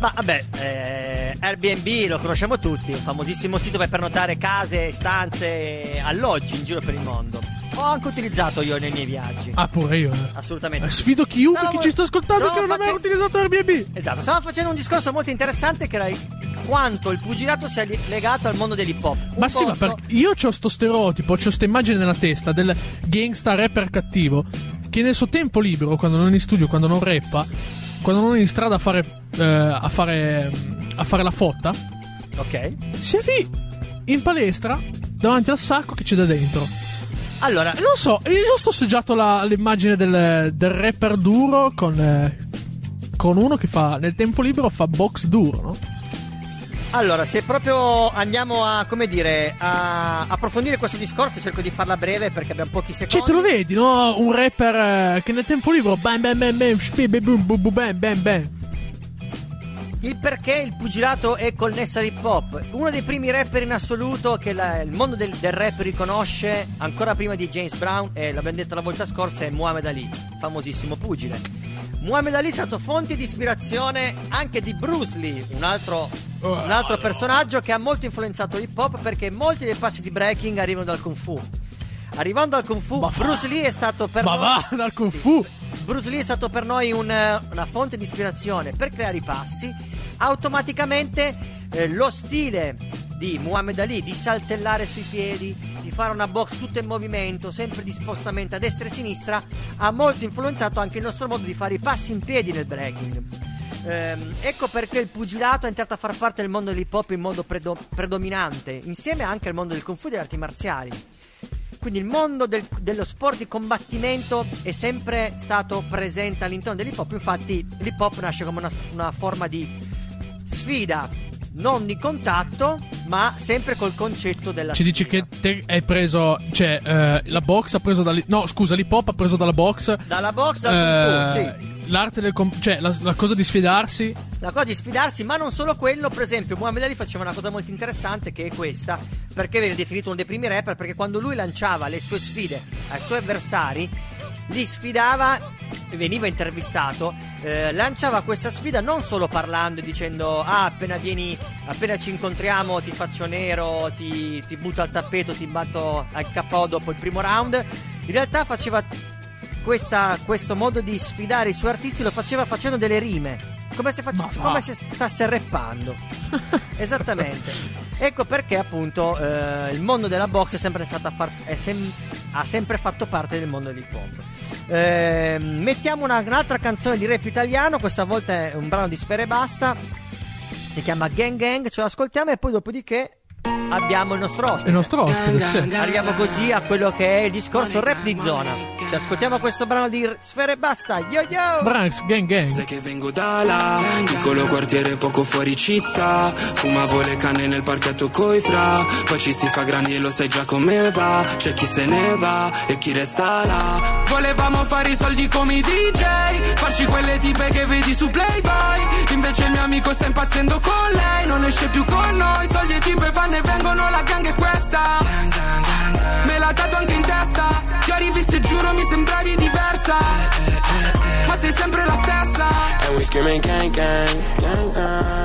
Ma vabbè, eh, Airbnb lo conosciamo tutti, un famosissimo sito per pernotare case, stanze, alloggi in giro per il mondo. Ho anche utilizzato io nei miei viaggi. ah, pure io. eh. Assolutamente. Eh. Sfido chiunque Stavo- che ci sta ascoltando che non ha mai facendo- utilizzato Airbnb. Esatto, stavo facendo un discorso molto interessante che era quanto il pugilato sia legato al mondo dell'hip hop. Un Ma sì, ma posto- perché io ho sto stereotipo, ho sta immagine nella testa del gangsta rapper cattivo che nel suo tempo libero, quando non è in studio, quando non rappa, quando non è in strada a fare, eh, a fare, a fare la fotta, Ok. sia lì in palestra davanti al sacco che c'è da dentro. Allora, non so, io già sto assaggiato la- l'immagine del, del rapper duro con, eh, con uno che fa nel tempo libero fa box duro, no? Allora, se proprio andiamo a, come dire, a approfondire questo discorso, cerco di farla breve perché abbiamo pochi secondi. Cioè, te lo vedi, no? Un rapper eh, che nel tempo libero bam bam bam bam shpi, bam boom boom boom, bam bam bam. Il perché il pugilato è connesso all'hip hop. Uno dei primi rapper in assoluto che la- il mondo del, del rap riconosce, ancora prima di James Brown, e l'abbiamo detto la volta scorsa, è Muhammad Ali, famosissimo pugile. Muhammad Ali è stato fonte di ispirazione anche di Bruce Lee, un altro, un altro personaggio che ha molto influenzato l'hip hop perché molti dei passi di breaking arrivano dal Kung Fu. Arrivando al Kung Fu, Ma. Bruce Lee è stato per Ma noi- va, dal Kung Sì. Fu. Bruce Lee è stato per noi un, una fonte di ispirazione per creare i passi. Automaticamente eh, lo stile di Muhammad Ali di saltellare sui piedi, di fare una box tutta in movimento, sempre di spostamento a destra e a sinistra, ha molto influenzato anche il nostro modo di fare i passi in piedi nel breaking. Ehm, ecco perché il pugilato è entrato a far parte del mondo dell'hip hop in modo predo- predominante, insieme anche al mondo del kung fu e delle arti marziali. Quindi il mondo del- dello sport di combattimento è sempre stato presente all'interno dell'hip hop. Infatti, l'hip hop nasce come una, una forma di sfida, non di contatto, ma sempre col concetto della Ci dici che te hai preso. Cioè, eh, la box ha preso dal. No, scusa, l'hip hop ha preso dalla box. Dalla box dal kung fu, sì. eh, L'arte del. com- cioè, la, la cosa di sfidarsi. La cosa di sfidarsi, ma non solo quello, per esempio, Muhammad Ali faceva una cosa molto interessante che è questa, perché viene definito uno dei primi rapper, perché quando lui lanciava le sue sfide ai suoi avversari, li sfidava, veniva intervistato, eh, lanciava questa sfida non solo parlando e dicendo ah appena vieni, appena ci incontriamo ti faccio nero, ti, ti butto al tappeto, ti batto al KO dopo il primo round, in realtà faceva questa- questo modo di sfidare i suoi artisti lo faceva facendo delle rime. Come se, fac- come se stasse rappando. [LAUGHS] Esattamente. Ecco perché appunto eh, il mondo della box è sempre stato far- è sem- ha sempre fatto parte del mondo dell'hip hop. Ehm, mettiamo una- un'altra canzone di rap italiano, questa volta è un brano di Sfere e Basta. Si chiama Gang Gang, ce l'ascoltiamo e poi dopodiché abbiamo il nostro ospite. Il nostro ospite, sì. Arriviamo così a quello che è il discorso rap di zona. Ci ascoltiamo questo brano di Sfere e Basta. Yo yo! Branks, gang gang. Sai che vengo da là, piccolo quartiere poco fuori città. Fumavo le canne nel parchetto coi fra. Poi ci si fa grandi e lo sai già come va. C'è chi se ne va e chi resta là. Volevamo fare i soldi come i DJ, farci quelle tipe che vedi su Playboy. Invece il mio amico sta impazzendo con lei, non esce più con noi. Soldi e tipe vanno e vengono, la gang è questa. Me la tatuo anche in testa. Ti ho rivisto e giuro mi sembravi diversa. Ma sei sempre la stessa. And we screaming gang gang.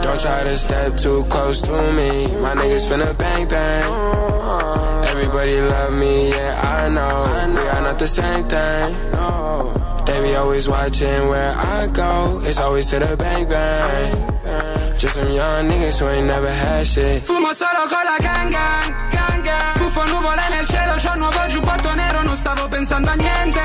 Don't try to step too close to me. My niggas finna bang bang. Everybody love me, yeah, I know. We are not the same thing. Be always watching where I go. It's always to the bang bang. Just some young niggas who ain't never had shit. Fumo solo con la gang gang, gang, gang. Scuffo nuvole nel cielo, c'ho un nuovo giubbotto nero, non stavo pensando a niente.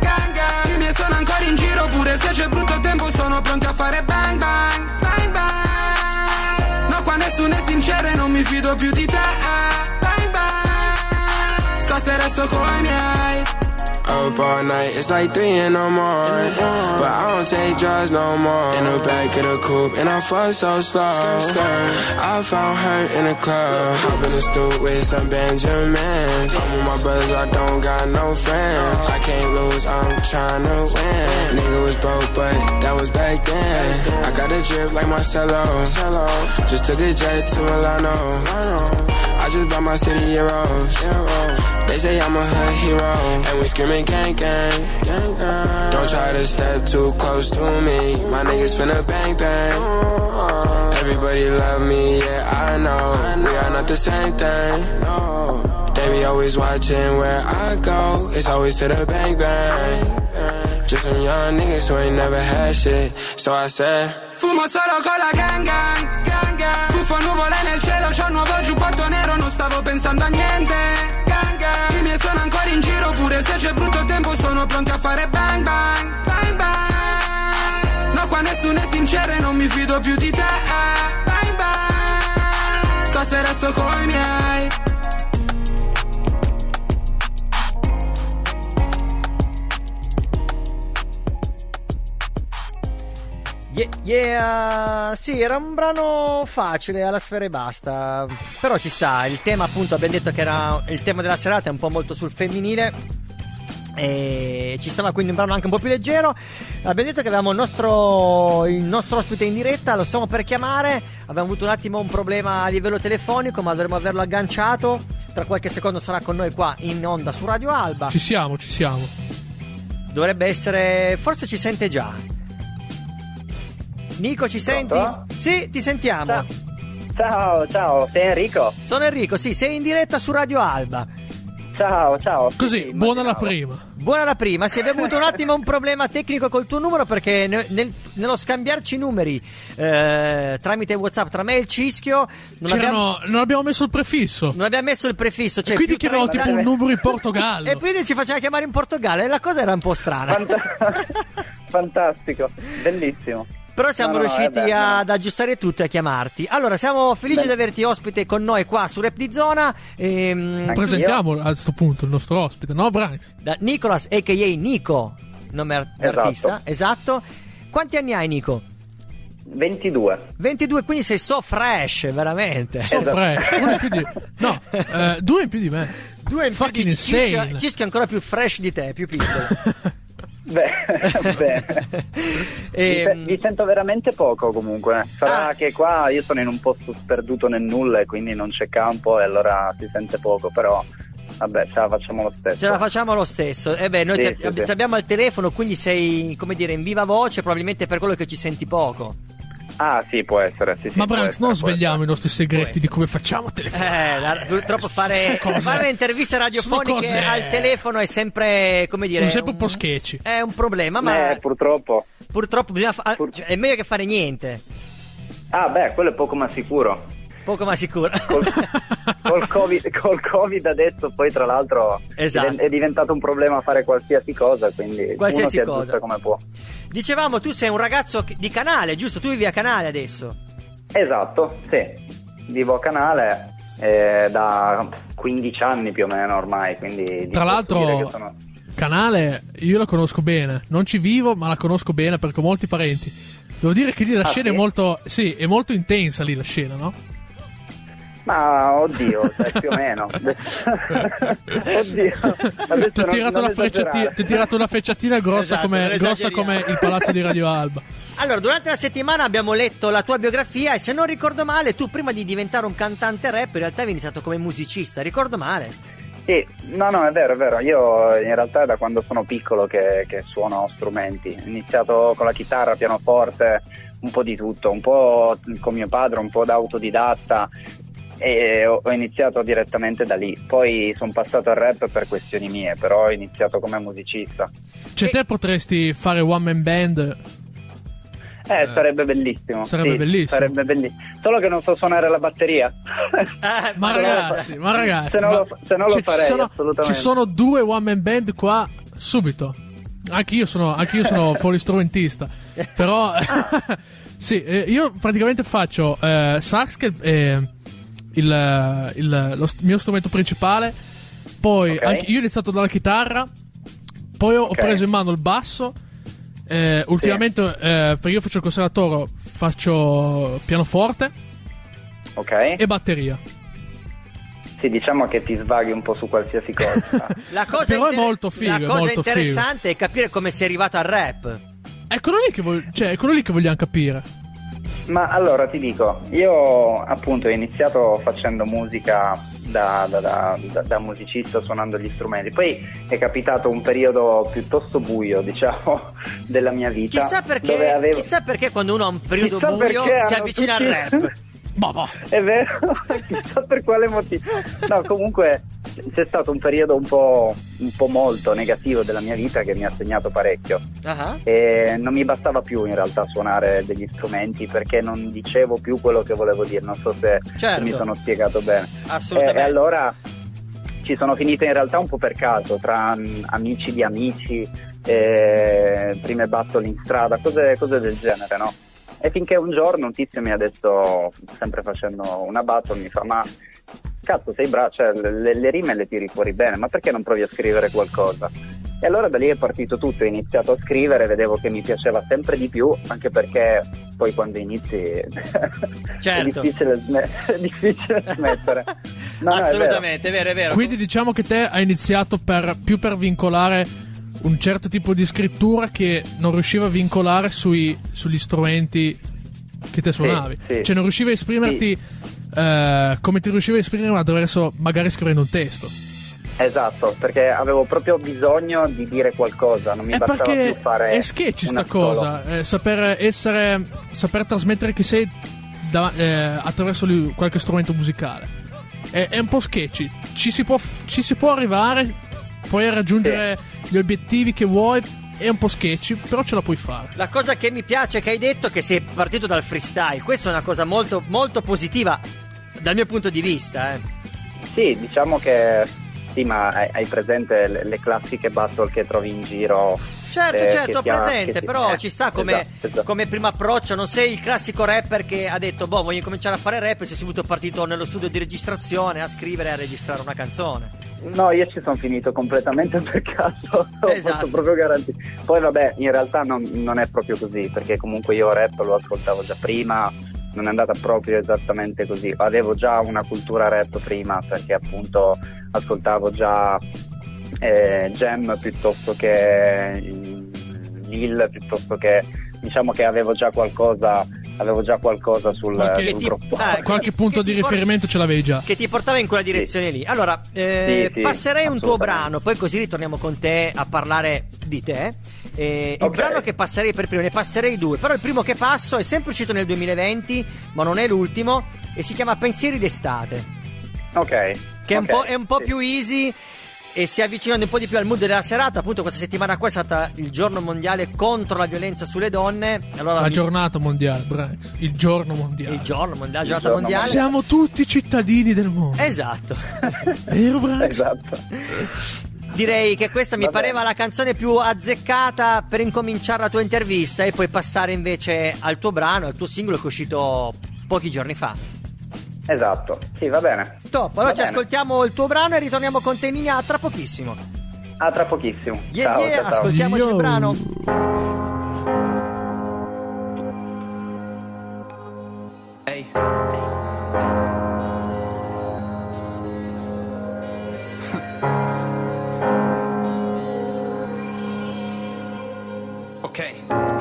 Gang, gang. I miei sono ancora in giro, pure se c'è brutto tempo, sono pronti a fare bang bang, bang bang. No, qua nessuno è sincero e non mi fido più di te. eh. Bang bang. Stasera sto con i miei. Up all night, it's like three in the morning. But I don't take drugs no more. In the back of the coupe, and I fuck so slow. I found her in the club. Hop in the stoop with some Benjamins. I'm with my brothers, I don't got no friends. I can't lose, I'm trying to win. Nigga was broke, but that was back then. I got a drip like Marcelo. Just took a jet to Milano. I just bought my city heroes. They say I'm a hood hero, and we screaming gang gang. gang, gang. Don't try to step too close to me. My niggas finna bang bang. Everybody love me, yeah I know. We are not the same thing. They be always watching where I go. It's always to the bang bang. Just some young niggas who ain't never had shit. So I said. Fumo solo con la gang gang, gang, gang. Nuvole nel cielo, c'ho un nuovo giubbotto nero, non stavo pensando a niente. Gang, gang. I miei sono ancora in giro, pure se c'è brutto tempo, sono pronti a fare bang bang, bang bang. No, qua nessuno è sincero e non mi fido più di te. eh. Bang bang. Stasera sto con i miei. Yeah, yeah, sì, era un brano facile alla sfera e basta. Però ci sta. Il tema, appunto, abbiamo detto che era il tema della serata, è un po' molto sul femminile. E ci stava quindi un brano anche un po' più leggero. Abbiamo detto che avevamo il nostro, il nostro ospite in diretta, lo stiamo per chiamare. Abbiamo avuto un attimo un problema a livello telefonico, ma dovremmo averlo agganciato. Tra qualche secondo sarà con noi qua in onda su Radio Alba. Ci siamo, ci siamo. Dovrebbe essere. Forse ci sente già. Nico, ci senti? Pronto? Sì, ti sentiamo. Ciao, ciao, sei Enrico? Sono Enrico, sì, sei in diretta su Radio Alba. Ciao, ciao. Così, Sì, buona la prima. Buona la prima, sì, abbiamo avuto un [LAUGHS] attimo un problema tecnico col tuo numero perché ne- nel- nello scambiarci i numeri eh, tramite WhatsApp tra me e il Cischio non abbiamo, C'erano- non abbiamo messo il prefisso. non abbiamo messo il prefisso. Cioè Quindi chiamavo 30 tipo un numero in Portogallo. [LAUGHS] E quindi ci faceva chiamare in Portogallo e la cosa era un po' strana. Fant- [LAUGHS] Fantastico, bellissimo. Però siamo No, no, riusciti eh beh, ad aggiustare tutto e a chiamarti. Allora, siamo felici di averti ospite con noi qua su Rap di Zona. ehm, Presentiamo a questo punto il nostro ospite, no, Branks? da Nicolas, a.k.a. Nico, nome ar- Esatto. artista. Esatto. Quanti anni hai, Nico? 22. 22, quindi sei so fresh, veramente. So Esatto. fresh, uno in più di... No, [LAUGHS] eh, due in più di me. Due in più Fucking di. Cischio è ancora più fresh di te, più piccolo. [LAUGHS] Beh, [LAUGHS] bene. Vi, Ehm, vi sento veramente poco comunque. Sarà Ah. che qua io sono in un posto sperduto nel nulla e quindi non c'è campo e allora si sente poco, però vabbè, ce la facciamo lo stesso. Ce la facciamo lo stesso. E beh, noi Sì, ti, sì, ti sì. abbiamo al telefono, quindi sei, come dire, in viva voce, probabilmente per quello che ci senti poco. Ah, sì, può essere. Sì, sì, Ma Branks, non svegliamo essere. i nostri segreti di come facciamo a Eh, telefonare. la- purtroppo fare, fare le interviste radiofoniche al telefono è sempre, come dire, Sono sempre un po' sketchy. È un problema, ma Eh, purtroppo. purtroppo bisogna fa- Pur- cioè, è meglio che fare niente. Ah, beh, quello è poco ma sicuro. Poco ma sicuro. Col, [LAUGHS] col COVID, col Covid adesso poi tra l'altro Esatto. è diventato un problema fare qualsiasi cosa, quindi Qualsiasi uno si aggiusta cosa. come può. Dicevamo, tu sei un ragazzo di canale, giusto? Tu vivi a canale adesso. Esatto, sì. Vivo a Canale eh, da 15 anni più o meno ormai, quindi... Tra l'altro, sono- Canale, io la conosco bene. Non ci vivo, ma la conosco bene perché ho molti parenti. Devo dire che lì la Ah, scena sì? è molto. Sì, è molto intensa lì la scena, no? Ma oddio, cioè, più o meno. [LAUGHS] oddio. Ti ho tirato, non una frecciatina, esagerare. ti ho tirato una frecciatina grossa, Esatto, come, grossa come il palazzo di Radio Alba. Allora, durante la settimana abbiamo letto la tua biografia e se non ricordo male, tu prima di diventare un cantante rap in realtà avevi iniziato come musicista, ricordo male? Sì, no, no, è vero, è vero. Io in realtà è da quando sono piccolo che, che suono strumenti. Ho iniziato con la chitarra, pianoforte, un po' di tutto, un po' con mio padre, un po' da autodidatta e ho, ho iniziato direttamente da lì. Poi sono passato al rap per questioni mie, però ho iniziato come musicista. Cioè, te potresti fare one man band. Eh, sarebbe bellissimo. sarebbe sì, bellissimo. Sarebbe bellissimo. Solo che non so suonare la batteria. [LAUGHS] Ma ragazzi, ma ragazzi, se non ma- lo, se non lo cioè, ci farei, sono- assolutamente. Ci sono due one man band qua subito. Anche io sono, anche io sono [LAUGHS] polistrumentista. Però, [LAUGHS] sì, eh, io praticamente faccio eh, sax, che è il, il- lo st- mio strumento principale. Poi Ok. anche io ho iniziato dalla chitarra. Poi ho, ho Ok. preso in mano il basso. eh, ultimamente, eh, perché io faccio il conservatorio, faccio pianoforte Ok. e batteria. Sì, diciamo che ti svaghi un po' su qualsiasi cosa. [LAUGHS] La cosa, Però è molto figo, la è cosa molto interessante è capire come sei arrivato al rap. È quello lì che, vog- cioè, è quello lì che vogliamo capire. Ma allora ti dico, io appunto ho iniziato facendo musica da, da- da- da- musicista suonando gli strumenti, poi è capitato un periodo piuttosto buio, diciamo, [LAUGHS] della mia vita. Chissà dove perché, avevo... chissà perché quando uno ha un periodo Chissà buio si avvicina tutti- al rap. [LAUGHS] Boh, È vero, [LAUGHS] chissà per quale motivo. No, comunque c'è stato un periodo un po', un po' molto negativo della mia vita che mi ha segnato parecchio. Ah, E non mi bastava più in realtà suonare degli strumenti perché non dicevo più quello che volevo dire, non so se, Certo. mi sono spiegato bene. Assolutamente. E, e allora ci sono finite in realtà un po' per caso, tra mm, amici di amici, eh, prime battle in strada, cose, cose del genere, no? E finché un giorno un tizio mi ha detto, sempre facendo una battle, mi fa ma cazzo sei bravo, cioè le, le rime le tiri fuori bene, ma perché non provi a scrivere qualcosa? E allora da lì è partito tutto, ho iniziato a scrivere, vedevo che mi piaceva sempre di più, anche perché poi quando inizi [LAUGHS] è, Certo. difficile, sme- è difficile [LAUGHS] smettere. No, no, è vero. Assolutamente, è vero, è vero. Quindi diciamo che te hai iniziato per, più per vincolare un certo tipo di scrittura che non riusciva a vincolare sui- sugli strumenti che te suonavi. sì. Cioè non riuscivi a esprimerti eh, come ti riuscivi a esprimere attraverso magari scrivendo un testo. Esatto, perché avevo proprio bisogno di dire qualcosa, non mi è bastava più fare è sketchy una sta cosa, eh, saper essere, saper trasmettere chi sei da- eh, attraverso qualche strumento musicale. È, è un po' sketchy, ci si può, ci si può arrivare, puoi raggiungere gli obiettivi che vuoi, è un po' sketchy, però ce la puoi fare. La cosa che mi piace che hai detto è che sei partito dal freestyle. Questa è una cosa molto, molto positiva dal mio punto di vista. Eh. Sì, diciamo che sì, ma hai, presente le, le classiche battle che trovi in giro? Certo, eh, certo, ho presente, ti- però eh, ci sta come, esatto, esatto. come primo approccio. Non sei il classico rapper che ha detto, boh, voglio cominciare a fare rap e sei subito partito nello studio di registrazione a scrivere e a registrare una canzone. No, io ci sono finito completamente per caso, [LAUGHS] Esatto. posso proprio garantire. Poi vabbè, in realtà non, non è proprio così, perché comunque io rap lo ascoltavo già prima, non è andata proprio esattamente così. Avevo già una cultura rap prima, perché appunto ascoltavo già eh, Jam piuttosto che Lil, piuttosto che diciamo che avevo già qualcosa, avevo già qualcosa sul, Qualche, sul grosso. ah, qualche punto di ti por- riferimento ce l'avevi già. Che ti portava in quella direzione lì. Allora, eh, Sì, sì, passerei un tuo brano, poi così ritorniamo con te a parlare di te. Eh, Il Ok. brano che passerei per primo, ne passerei due, però il primo che passo è sempre uscito nel 2020, ma non è l'ultimo, e si chiama Pensieri d'estate. Ok. che è, un po', è un po' sì. più easy E si avvicinando un po' di più al mood della serata, appunto questa settimana qua è stata il giorno mondiale contro la violenza sulle donne. Allora La vi- giornata mondiale, Brax. Il giorno mondiale. il giorno mondiale, la giornata giorno mondiale. Siamo tutti cittadini del mondo. Esatto. [LAUGHS] Vero, Brax? Esatto. Direi che questa mi Va pareva la canzone più azzeccata per incominciare la tua intervista e poi passare invece al tuo brano, al tuo singolo che è uscito pochi giorni fa. Esatto. Sì, va bene. Top, allora Va ci bene. ascoltiamo il tuo brano e ritorniamo con te in tra pochissimo. A tra pochissimo. Yeah, ciao, yeah, ciao, ciao. ascoltiamoci il Yo. brano. Ehi. [LAUGHS] Ok.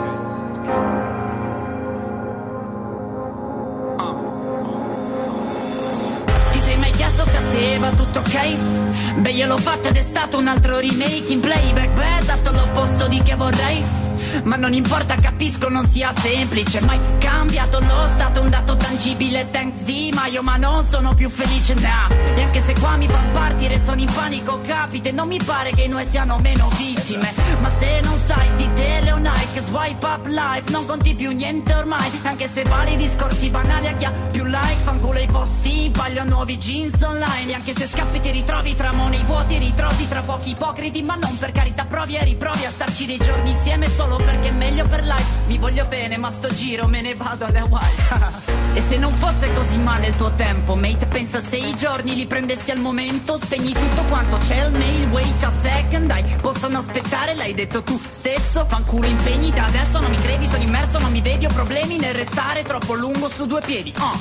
Va tutto ok? Beh io l'ho fatta ed è stato un altro remake in playback Beh esatto l'opposto di che vorrei ma non importa, capisco non sia semplice. Mai cambiato lo stato, un dato tangibile Thanks di Maio, ma non sono più felice. Nah. E anche se qua mi fa partire, sono in panico Capite, non mi pare che noi siano meno vittime. Ma se non sai di te Leonai Che swipe up life, non conti più niente ormai. Anche se vari discorsi banali a chi ha più like Fanculo i posti, paglio nuovi jeans online. E anche se scappi ti ritrovi tra money vuoti Ritrovi tra pochi ipocriti Ma non per carità provi e riprovi a starci dei giorni insieme Solo perché è meglio per life. Mi voglio bene ma sto giro me ne vado alle Hawaii. [LAUGHS] E se non fosse così male il tuo tempo Mate pensa se i giorni li prendessi al momento. Spegni tutto quanto c'è il mail Wait a second dai Possono aspettare l'hai detto tu stesso. Fanculo impegni da adesso non mi credi Sono immerso non mi vedi. Ho problemi nel restare troppo lungo su due piedi. Oh.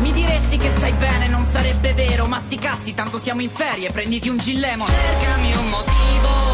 Mi diresti che stai bene non sarebbe vero Ma sti cazzi tanto siamo in ferie Prenditi un gillemon. Cercami un motivo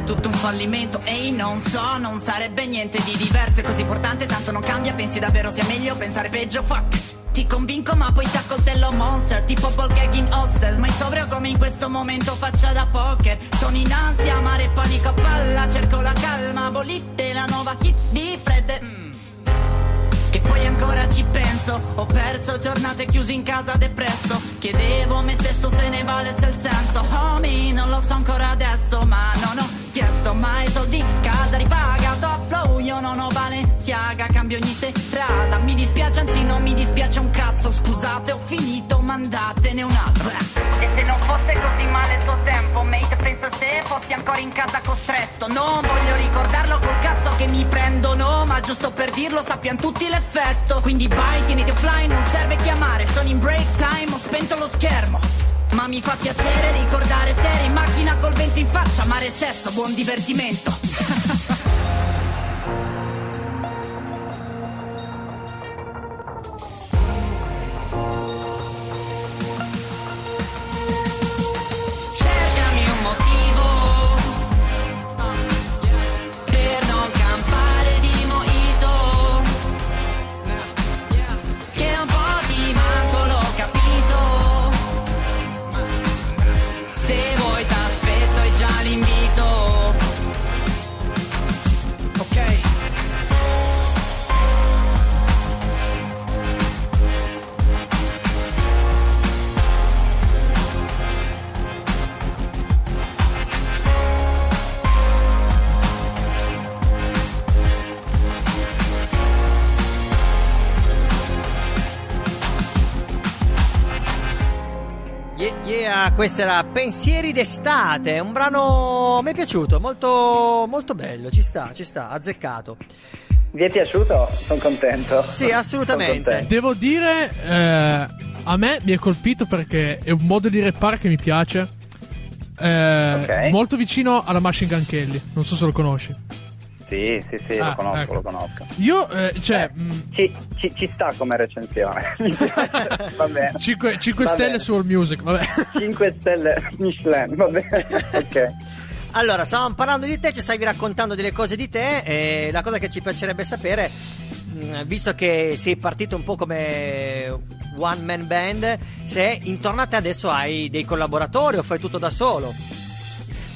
fosse tutto un fallimento, ehi non so, non sarebbe niente di diverso, è così importante, tanto non cambia, pensi davvero sia meglio pensare peggio, fuck. Ti convinco ma poi ti accoltello monster Tipo ball gag in hostel. Ma in sobrio come in questo momento faccia da poker. Sono in ansia, mare panico a palla Cerco la calma, bolite la nuova hit di Fred. Mm. Che poi ancora ci penso. Ho perso giornate chiusi in casa depresso. Chiedevo a me stesso se ne valesse il senso. Homie, non lo so ancora adesso Ma non ho chiesto mai soldi Casa ripaga, ho Balenciaga, cambio ogni serata. Mi dispiace, anzi non mi dispiace un cazzo. Scusate, ho finito, mandatene un altro. E se non fosse così male il tuo tempo Mate, pensa se fossi ancora in casa costretto. Non voglio ricordarlo col cazzo che mi prendono Ma giusto per dirlo sappiano tutti l'effetto. Quindi vai, tieniti offline, non serve chiamare. Sono in break time, ho spento lo schermo. Ma mi fa piacere ricordare se eri in macchina col vento in faccia, mare e sesso, buon divertimento. [LAUGHS] questo era Pensieri d'estate, un brano mi è piaciuto, molto, molto bello, ci sta, ci sta, azzeccato. Vi è piaciuto? Sono contento. Sì, assolutamente. contento. Devo dire, eh, a me mi è colpito perché è un modo di rappare che mi piace. Eh, Ok. Molto vicino alla Machine Gun Kelly. Non so se lo conosci. Sì, sì, sì, Ah, lo conosco, ecco. lo conosco. Io, eh, cioè, Eh, mh, ci, ci- ci sta come recensione. [LAUGHS] Va bene. 5, Va stelle bene. su All Music. Vabbè. [LAUGHS] 5 stelle Michelin, va bene. [LAUGHS] ok. Allora, stavamo parlando di te, ci stavi raccontando delle cose di te e la cosa che ci piacerebbe sapere mh, visto che sei partito un po' come one man band, se intorno a te adesso hai dei collaboratori o fai tutto da solo?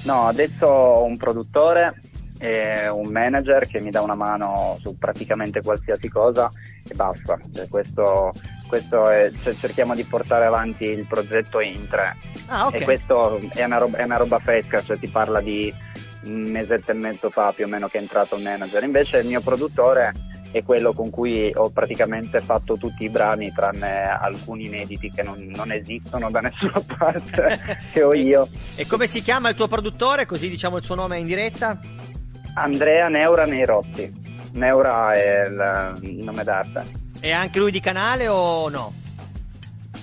No, adesso ho un produttore e un manager che mi dà una mano su praticamente qualsiasi cosa e basta. Cioè, questo, questo è, cioè, cerchiamo di portare avanti il progetto in tre. Ah, ok. E questo è una, roba, è una roba fresca, cioè ti parla di un mesetto e mezzo fa più o meno che è entrato il manager. Invece il mio produttore è quello con cui ho praticamente fatto tutti i brani, tranne alcuni inediti che non, non esistono da nessuna [LAUGHS] parte, che ho io. E come si chiama il tuo produttore? Così diciamo il suo nome in diretta? Andrea Neura Neirotti. Neura è il, il nome d'arte. È anche lui di canale o no?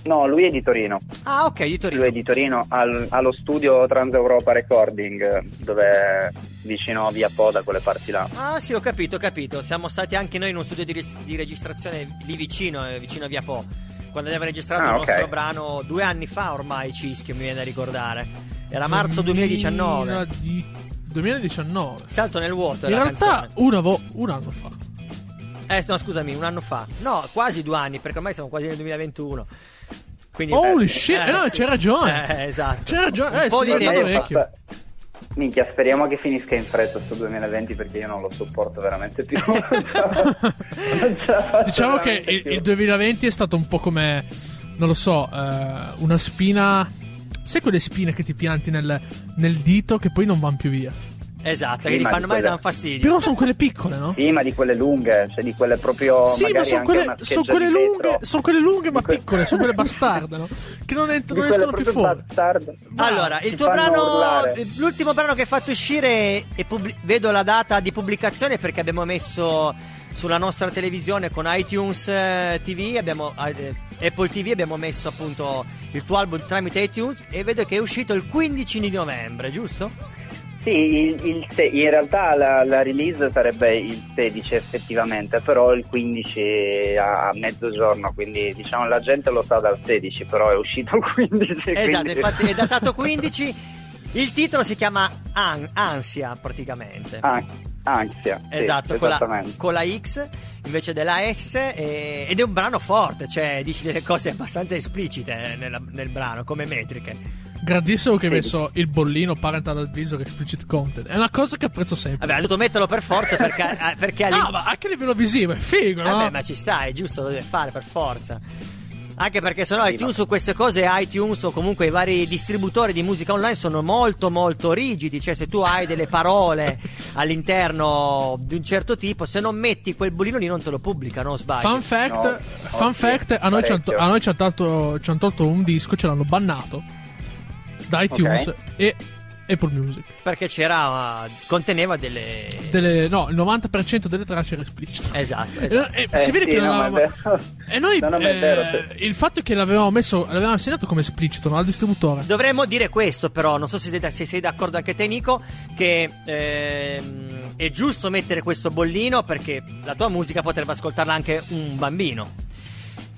No, lui è di Torino. Ah, ok, di Torino. Lui è di Torino, al- allo studio Transeuropa Recording, dove è vicino a Via Po, da quelle parti là. Ah, sì, ho capito, ho capito. Siamo stati anche noi in uno studio di, res- di registrazione lì vicino, eh, vicino a Via Po. Quando abbiamo registrato Ah, il nostro ok. brano due anni fa ormai, Cischio, mi viene da ricordare. Era marzo 2019. 2019. Salto nel vuoto. In realtà una vo- un anno fa. Eh, no, scusami, un anno fa. No, quasi due anni, perché ormai siamo quasi nel 2021. Quindi, Holy eh, shit, eh, eh, no, sì. c'è ragione. Eh, esatto. C'è ragione, Un eh, po' di tempo. vecchio. Minchia, speriamo che finisca in fretta sto 2020 perché io non lo sopporto veramente più. [LAUGHS] [LAUGHS] Diciamo che il, più. il 2020 è stato un po' come, non lo so, eh, una spina. Sai quelle spine che ti pianti nel, nel dito che poi non vanno più via? Esatto, Sì, che ti fanno mai quelle- danno fastidio. Però sono quelle piccole, no? Sì, ma di quelle lunghe, cioè di quelle proprio. Sì, ma sono anche quelle, son quelle lunghe, son quelle lunghe ma que- piccole, sono quelle bastarde, no? Che non, ent- non escono più fuori. bastarde. Allora, il tuo brano, urlare. l'ultimo brano che hai fatto uscire, e pubblic- vedo la data di pubblicazione perché abbiamo messo sulla nostra televisione con iTunes eh, TV, abbiamo, eh, Apple TV, abbiamo messo appunto il tuo album tramite iTunes e vedo che è uscito il 15 di novembre, giusto? Sì, il- il in realtà la, la release sarebbe il 16 effettivamente, però il 15 a, a mezzogiorno, quindi diciamo la gente lo sa dal 16, però è uscito il 15. Esatto, quindi- infatti è datato 15. [LAUGHS] Il titolo si chiama An- Ansia praticamente. Ah, ansia. sì, Esatto, con la, esattamente. con la X invece della S e- ed è un brano forte, cioè dici delle cose abbastanza esplicite eh, nella- nel brano, come metriche. Grandissimo che hai Sì. messo il bollino parental advisor explicit content. È una cosa che apprezzo sempre. Vabbè, ha dovuto metterlo per forza perché, [LAUGHS] eh, perché No, ma anche a livello visivo è figo, no? Vabbè, ma ci sta, è giusto, lo deve fare per forza. Anche perché sennò Sì, iTunes su queste cose, iTunes o comunque i vari distributori di musica online sono molto molto rigidi, cioè se tu hai delle parole [LAUGHS] all'interno di un certo tipo, se non metti quel bolino lì non te lo pubblicano, o sbaglio? Fun fact, No, fun oddio, fact a, noi ci hanno, parecchio. a noi ci hanno tolto, un disco, ce l'hanno bannato da iTunes Ok. e Apple Music. Perché c'era, conteneva delle... Delle- no, il 90% delle tracce era esplicito. Esatto, E- esatto. e Eh, si vede sì, che non no, ma è avevamo-. E noi No, è eh, vero, sì. il fatto che l'avevamo messo, l'avevamo assegnato come esplicito no, al distributore. Dovremmo dire questo, però, non so se sei, se sei d'accordo anche te, Nico, che ehm, è giusto mettere questo bollino perché la tua musica potrebbe ascoltarla anche un bambino.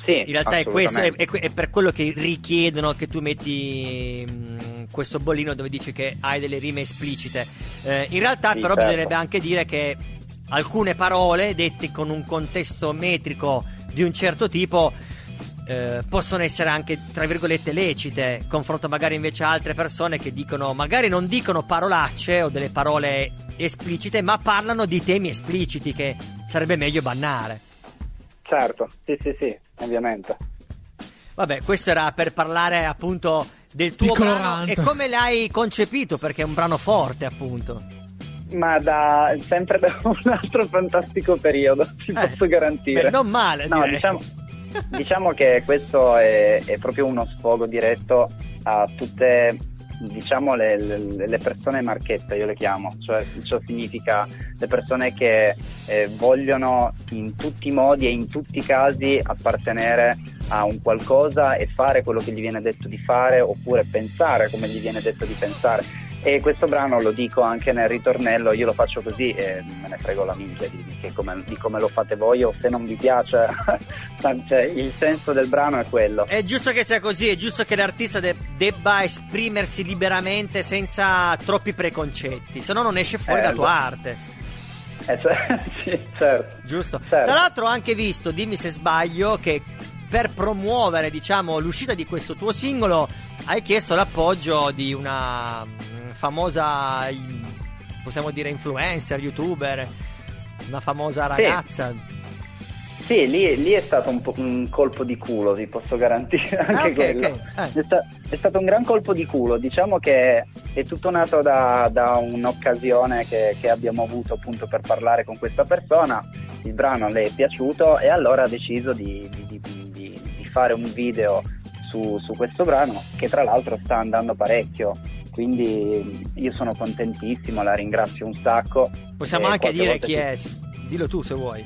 Sì, In realtà è questo, è, è- è per quello che richiedono che tu metti mh, questo bollino dove dice che hai delle rime esplicite. Eh, in realtà, Sì, però, certo. bisognerebbe anche dire che alcune parole dette con un contesto metrico di un certo tipo. eh, possono essere anche tra virgolette lecite confronto magari invece a altre persone che dicono magari non dicono parolacce o delle parole esplicite ma parlano di temi espliciti che sarebbe meglio bannare Certo, sì, sì, sì, ovviamente. Vabbè, questo era per parlare appunto del tuo Piccolo brano rant. e come l'hai concepito, perché è un brano forte, appunto. Ma da sempre da [LAUGHS] un altro fantastico periodo, ti Eh, posso garantire. beh, non male, No, direi. diciamo, [LAUGHS] diciamo che questo è, è proprio uno sfogo diretto a tutte diciamo le, le- le persone marchette io le chiamo. Cioè ciò significa le persone che eh, vogliono in tutti i modi e in tutti i casi appartenere a un qualcosa e fare quello che gli viene detto di fare oppure pensare come gli viene detto di pensare e questo brano lo dico anche nel ritornello, io lo faccio così e me ne frego la minchia di, di come, di come lo fate voi o se non vi piace, [LAUGHS] cioè, il senso del brano è quello. È giusto che sia così, è giusto che l'artista de- debba esprimersi liberamente senza troppi preconcetti, se no non esce fuori Eh, la tua lo- arte. Eh, cioè, [LAUGHS] sì, certo. Giusto. Certo. Tra l'altro ho anche visto, dimmi se sbaglio, che per promuovere, diciamo, l'uscita di questo tuo singolo hai chiesto l'appoggio di una mm, famosa, possiamo dire, influencer, youtuber, una famosa Sì. ragazza. Sì, lì, lì è stato un, un colpo di culo, vi posso garantire [LAUGHS] anche Ah, ok, quello. ok. Eh. È, sta- è stato un gran colpo di culo, diciamo che è tutto nato da, da un'occasione che, che abbiamo avuto appunto per parlare con questa persona, il brano le è piaciuto e allora ha deciso di- di- di fare un video su, su questo brano che tra l'altro sta andando parecchio, quindi io sono contentissimo, la ringrazio un sacco. Possiamo anche dire chi ci- è, dillo tu se vuoi.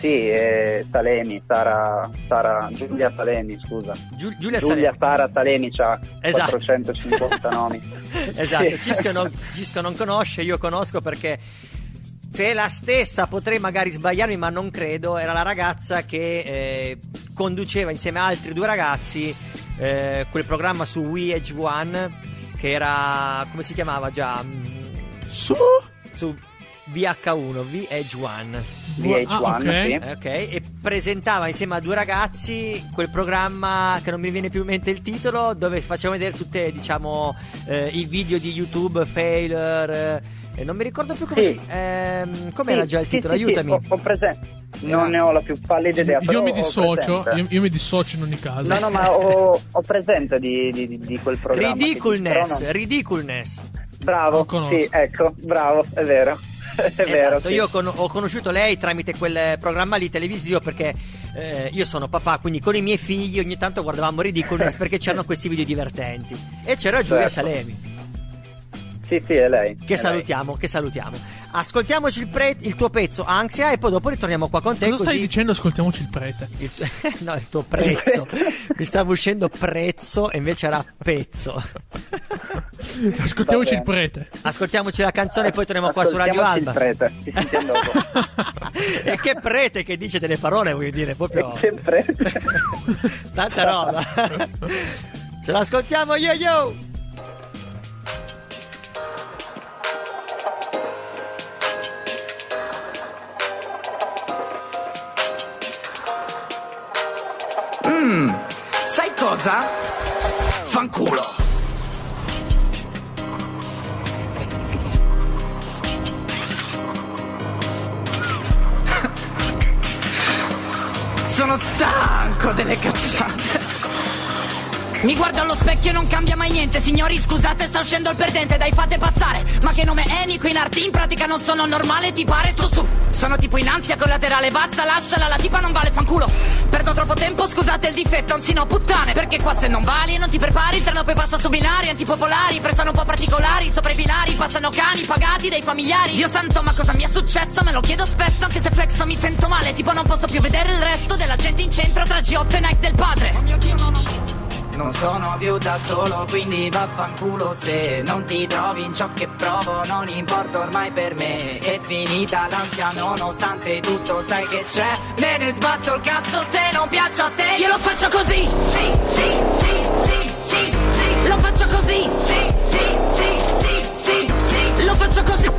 sì, è Salemi, Sara, Sara, Giulia Salemi, scusa. Giu- Giulia Giulia Salemi. Sara Salemi ha Esatto. 450 nomi. [LAUGHS] Esatto. Cisco non, Cisco non conosce, io conosco perché se è la stessa potrei magari sbagliarmi, ma non credo. Era la ragazza che eh, conduceva insieme a altri due ragazzi eh, quel programma su We Edge One che era come si chiamava già? Su? Su VH1, V Edge One. VH1, Ah, ok. sì. Eh, Ok, e presentava insieme a due ragazzi quel programma che non mi viene più in mente il titolo, dove facevano vedere tutti, diciamo, eh, i video di YouTube, failure. eh, e non mi ricordo più come Sì. si. Ehm, com'era Sì, già il sì, titolo? sì, sì, Aiutami. ho, ho presente. Non ne ho la più pallida idea. però Io mi dissocio, io, io mi dissocio in ogni caso. No, no, ma ho, ho presente di, di- di- di quel programma. che Ridiculness, dici, però non- ridiculness. Bravo, sì, ecco, bravo, è vero. [LAUGHS] È vero. Esatto, sì. io con- ho conosciuto lei tramite quel programma lì televisivo perché eh, io sono papà, quindi con i miei figli ogni tanto guardavamo Ridiculous [LAUGHS] perché c'erano questi video divertenti. E c'era Giulia Certo. Salemi. Sì, sì, è lei. Che è salutiamo, che salutiamo. Ascoltiamoci il, pre- il tuo pezzo Ansia e poi dopo ritorniamo qua con te. Cosa stai così dicendo? Ascoltiamoci il prete. il, [LAUGHS] no, il tuo prezzo. Mi stava uscendo prezzo e invece era pezzo. [LAUGHS] Ascoltiamoci il prete. [LAUGHS] Ascoltiamoci la canzone e poi torniamo qua su Radio Ascoltiamoci Alba. il prete, sentiamo e che prete che dice delle parole, voglio dire, proprio Che prete. tanta roba. Ce l'ascoltiamo yo yo. Cosa? Fanculo. [LAUGHS] Sono stanco delle cazzate. Mi guardo allo specchio e non cambia mai niente Signori scusate sta uscendo il perdente Dai fate passare Ma che nome è Nico in arti In pratica non sono normale ti pare sto su Sono tipo in ansia collaterale Basta lasciala la tipa non vale fanculo Perdo troppo tempo scusate il difetto Anzi no puttane. Perché qua se non vali e non ti prepari Il treno poi passa su binari Antipopolari Pressano un po' particolari Sopra i binari Passano cani pagati dai familiari. Dio santo ma cosa mi è successo? Me lo chiedo spesso Anche se flexo mi sento male Tipo non posso più vedere il resto Della gente in centro Tra G8 e Nike del padre. Oh mio Dio no no Non sono più da solo, quindi vaffanculo se non ti trovi in ciò che provo, non importa ormai per me. È finita l'ansia nonostante tutto, sai che c'è. Me ne sbatto il cazzo se non piaccio a te. Io lo faccio così. Sì, sì, sì, sì, sì, sì. Lo faccio così. Sì, sì, sì, sì, sì, sì. Lo faccio così.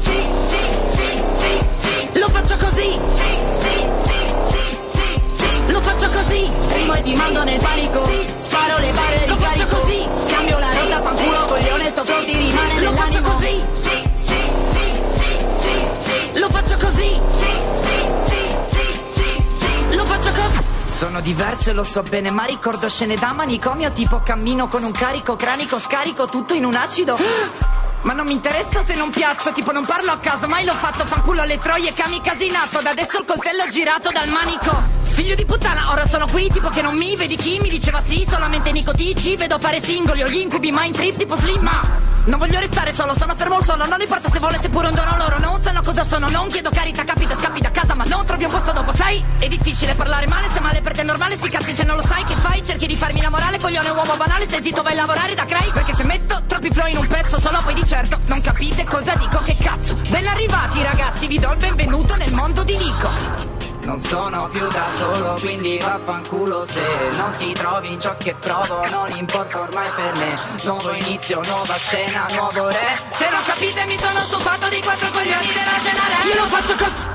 Sì, sì, sì, sì, sì. Lo faccio così. Sì, sì, sì, sì, sì, sì. Lo faccio così. E ti mando nel panico. Sparo le barre Lo faccio così. Cambio la rotta, fanculo, coglione, sto pronti, rimane Lo faccio così. Sì, sì, sì, sì, sì, sì. Lo faccio così. Sì, sì, sì, sì, sì, sì. Lo faccio così. Sono diverse, lo so bene, ma ricordo scene da manicomio, tipo cammino con un carico cranico, scarico tutto in un acido. [GASPS] Ma non mi interessa se non piaccio, tipo non parlo a caso, mai l'ho fatto, fanculo alle troie, kamikazinato, da adesso il coltello girato dal manico. Figlio di puttana, ora sono qui, tipo che non mi vedi chi mi diceva sì, solamente nicotici, vedo fare singoli o gli incubi, mind trip tipo slim, ma... Non voglio restare solo, sono fermo al suolo, non importa se vuole, seppure un dono loro, non sanno cosa sono, non chiedo carità, capita, scappi da casa, ma non trovi un posto dopo, sai? È difficile parlare male, se male per te è normale, sti cazzi se non lo sai che fai, cerchi di farmi innamorare, coglione uomo banale, stai zitto, vai a lavorare da cray, perché se metto troppi flow in un pezzo, solo poi di certo non capite cosa dico, che cazzo. Ben arrivati ragazzi, vi do il benvenuto nel mondo di Nico. Non sono più da solo, quindi vaffanculo se non ti trovi in ciò che provo, non importa ormai per me. Nuovo inizio, nuova scena, nuovo re. Se non capite mi sono stufato di quattro coglioni della cena re. Io lo faccio così.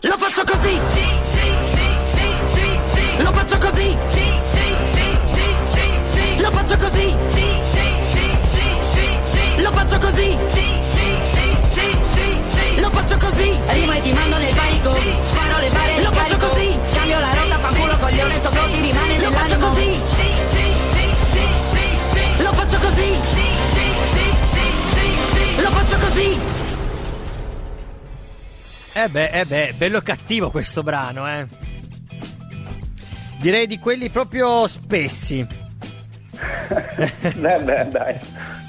Lo faccio così. Lo faccio così. Lo faccio così. Lo faccio così. Lo faccio così. Rimo e ti mando nel panico. Sparo le bare. Lo faccio così. Cambio la rotta, fanculo coglione, sopra ti rimane Lo faccio così. Lo faccio così. Lo faccio così. Eh beh, eh beh, bello cattivo questo brano, eh. Direi di quelli proprio spessi. Beh, [LAUGHS] beh, dai.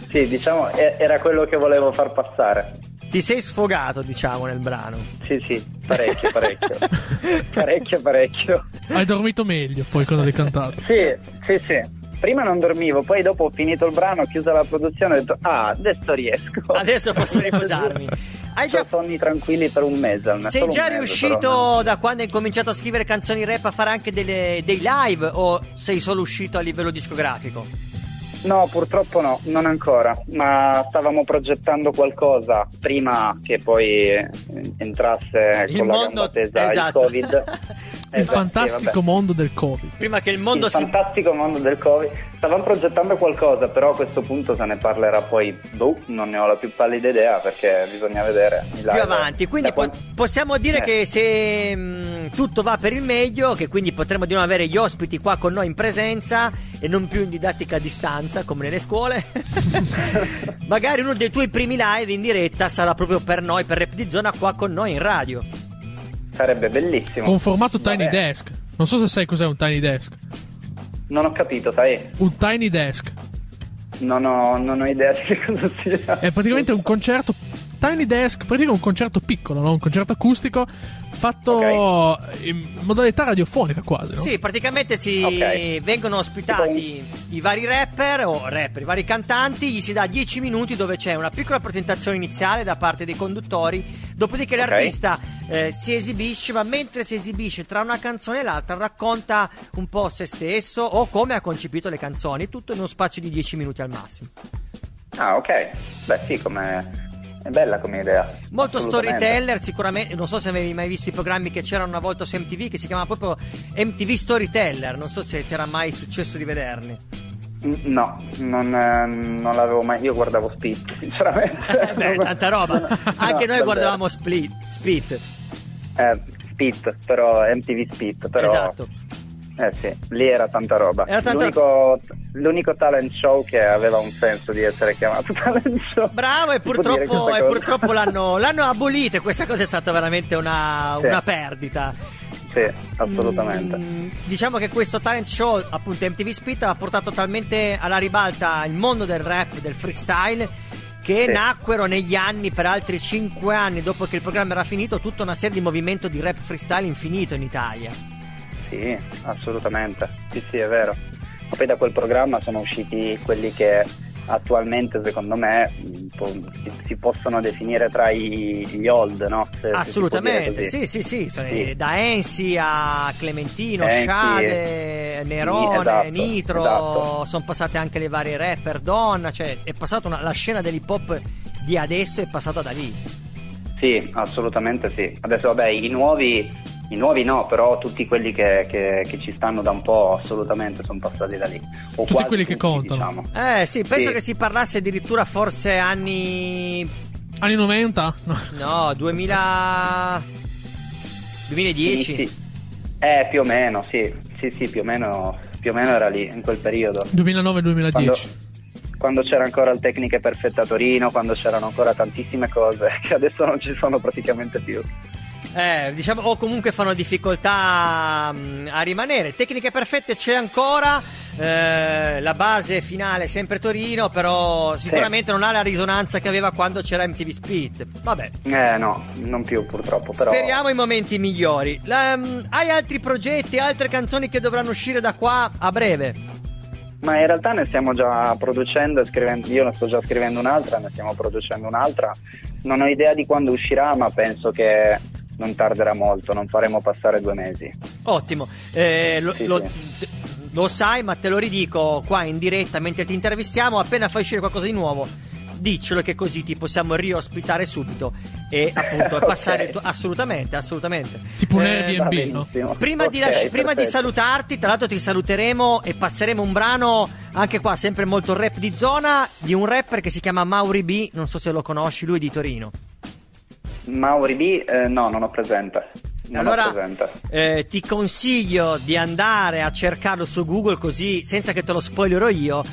Sì, diciamo, era quello che volevo far passare. Ti sei sfogato, diciamo, nel brano. Sì, sì, parecchio, parecchio. [LAUGHS] parecchio, parecchio. Hai dormito meglio poi quando l'hai cantato. Sì, sì, sì. Prima non dormivo, poi dopo ho finito il brano, ho chiuso la produzione e ho detto, ah, adesso riesco. Adesso posso [LAUGHS] riposarmi. Hai già Ho sonni tranquilli per un mese. almeno, Sei già mese, riuscito però, da quando hai cominciato a scrivere canzoni rap a fare anche delle- dei live o sei solo uscito a livello discografico? No, purtroppo no, non ancora, ma stavamo progettando qualcosa prima che poi eh, entrasse Il con la mondo- gamba tesa esatto. il Covid. [LAUGHS] Il Esatto, fantastico vabbè. mondo del Covid. Prima che il mondo il si... fantastico mondo del Covid. Stavamo progettando qualcosa, però a questo punto se ne parlerà poi. Boh, non ne ho la più pallida idea perché bisogna vedere. più avanti. Quindi po- quan- possiamo dire Eh. che se mh, tutto va per il meglio, che quindi potremo di nuovo avere gli ospiti qua con noi in presenza e non più in didattica a distanza come nelle scuole. [LAUGHS] Magari uno dei tuoi primi live in diretta sarà proprio per noi, per Rap di Zona, qua con noi in radio. Sarebbe bellissimo. Con formato Tiny Vabbè. Desk. Non so se sai cos'è un Tiny Desk. Non ho capito, sai? Un Tiny Desk. Non ho, non ho idea di che [LAUGHS] cosa sia. È praticamente un concerto. Tiny Desk, praticamente un concerto piccolo, no? un concerto acustico fatto in modalità radiofonica quasi. No? Sì, praticamente si Ok. vengono ospitati i vari rapper o rapper, i vari cantanti, gli si dà 10 minuti dove c'è una piccola presentazione iniziale da parte dei conduttori, dopodiché Ok. l'artista eh, si esibisce, ma mentre si esibisce tra una canzone e l'altra racconta un po' se stesso o come ha concepito le canzoni, tutto in uno spazio di 10 minuti al massimo. Ah, ok. Beh, sì, come. È bella come idea. Molto storyteller, sicuramente. Non so se avevi mai visto i programmi che c'erano una volta su MTV che si chiamava proprio MTV Storyteller. Non so se ti era mai successo di vederli. No, non, eh, non l'avevo mai. Io guardavo Split, [LAUGHS] sinceramente. [LAUGHS] Beh, tanta roba. [LAUGHS] No, Anche noi davvero. guardavamo Split. Split. Eh, Spit, però MTV Spit, però. Esatto. Eh sì, lì era tanta roba. Era tanta- l'unico, l'unico talent show che aveva un senso di essere chiamato [LAUGHS] talent show. Bravo, e purtroppo, e purtroppo l'hanno, [LAUGHS] l'hanno abolito. E questa cosa è stata veramente una, Sì. una perdita. Sì, assolutamente. Mm, diciamo che questo talent show, appunto MTV Split, ha portato talmente alla ribalta il mondo del rap, del freestyle, che Sì. nacquero negli anni, per altri 5 anni dopo che il programma era finito, tutta una serie di movimento di rap freestyle infinito in Italia. Sì, assolutamente. Sì, sì, è vero. Ma poi da quel programma sono usciti quelli che attualmente, secondo me, si, possono definire tra gli old, no? Se- Assolutamente, sì, sì, sì, Sì. da Ensi a Clementino, Ensi, Shade, Nerone, esatto, Nitro, esatto. sono passate anche le varie rapper donna, cioè è passata una- la scena dell'hip hop di adesso è passata da lì. Sì, assolutamente sì. Adesso vabbè, i nuovi, i nuovi no, però tutti quelli che, che- che ci stanno da un po' assolutamente sono passati da lì. O Tutti quelli che tutti, contano. diciamo. Eh sì, penso Sì. che si parlasse addirittura forse anni... Anni 90? No. no, 2000... 2010. Inizi- Eh, più o meno, sì. Sì, sì, più o meno, più o meno era lì, in quel periodo. 2009-2010. Quando, quando c'era ancora il Tecniche Perfette a Torino, quando c'erano ancora tantissime cose [LAUGHS] che adesso non ci sono praticamente più. Eh, diciamo, o comunque fanno difficoltà mh, a rimanere. Tecniche perfette c'è ancora. eh, la base finale è sempre Torino, però sicuramente non ha la risonanza che aveva quando c'era MTV Split. Vabbè, Eh no, non più purtroppo, però... speriamo i momenti migliori. La- mh, hai altri progetti, altre canzoni che dovranno uscire da qua a breve? Ma in realtà ne stiamo già producendo e scrivendo, io ne sto già scrivendo un'altra, ne stiamo producendo un'altra. Non ho idea di quando uscirà, ma penso che non tarderà molto, non faremo passare due mesi. Ottimo. Eh, lo, Sì, lo- sì. lo sai, ma te lo ridico qua in diretta mentre ti intervistiamo. Appena fai uscire qualcosa di nuovo, diccelo che così ti possiamo riospitare subito e appunto [LAUGHS] Ok. passare tu- assolutamente, assolutamente. Tipo un Eh, Airbnb, no? benissimo. Prima, di, Ok, lasci- prima di salutarti, tra l'altro ti saluteremo e passeremo un brano, anche qua sempre molto rap di zona, di un rapper che si chiama Mauri B, non so se lo conosci, lui è di Torino. Mauri B, eh, no, non ho presente. Non allora ho presente. eh, ti consiglio di andare a cercarlo su Google così, senza che te lo spoilerò io,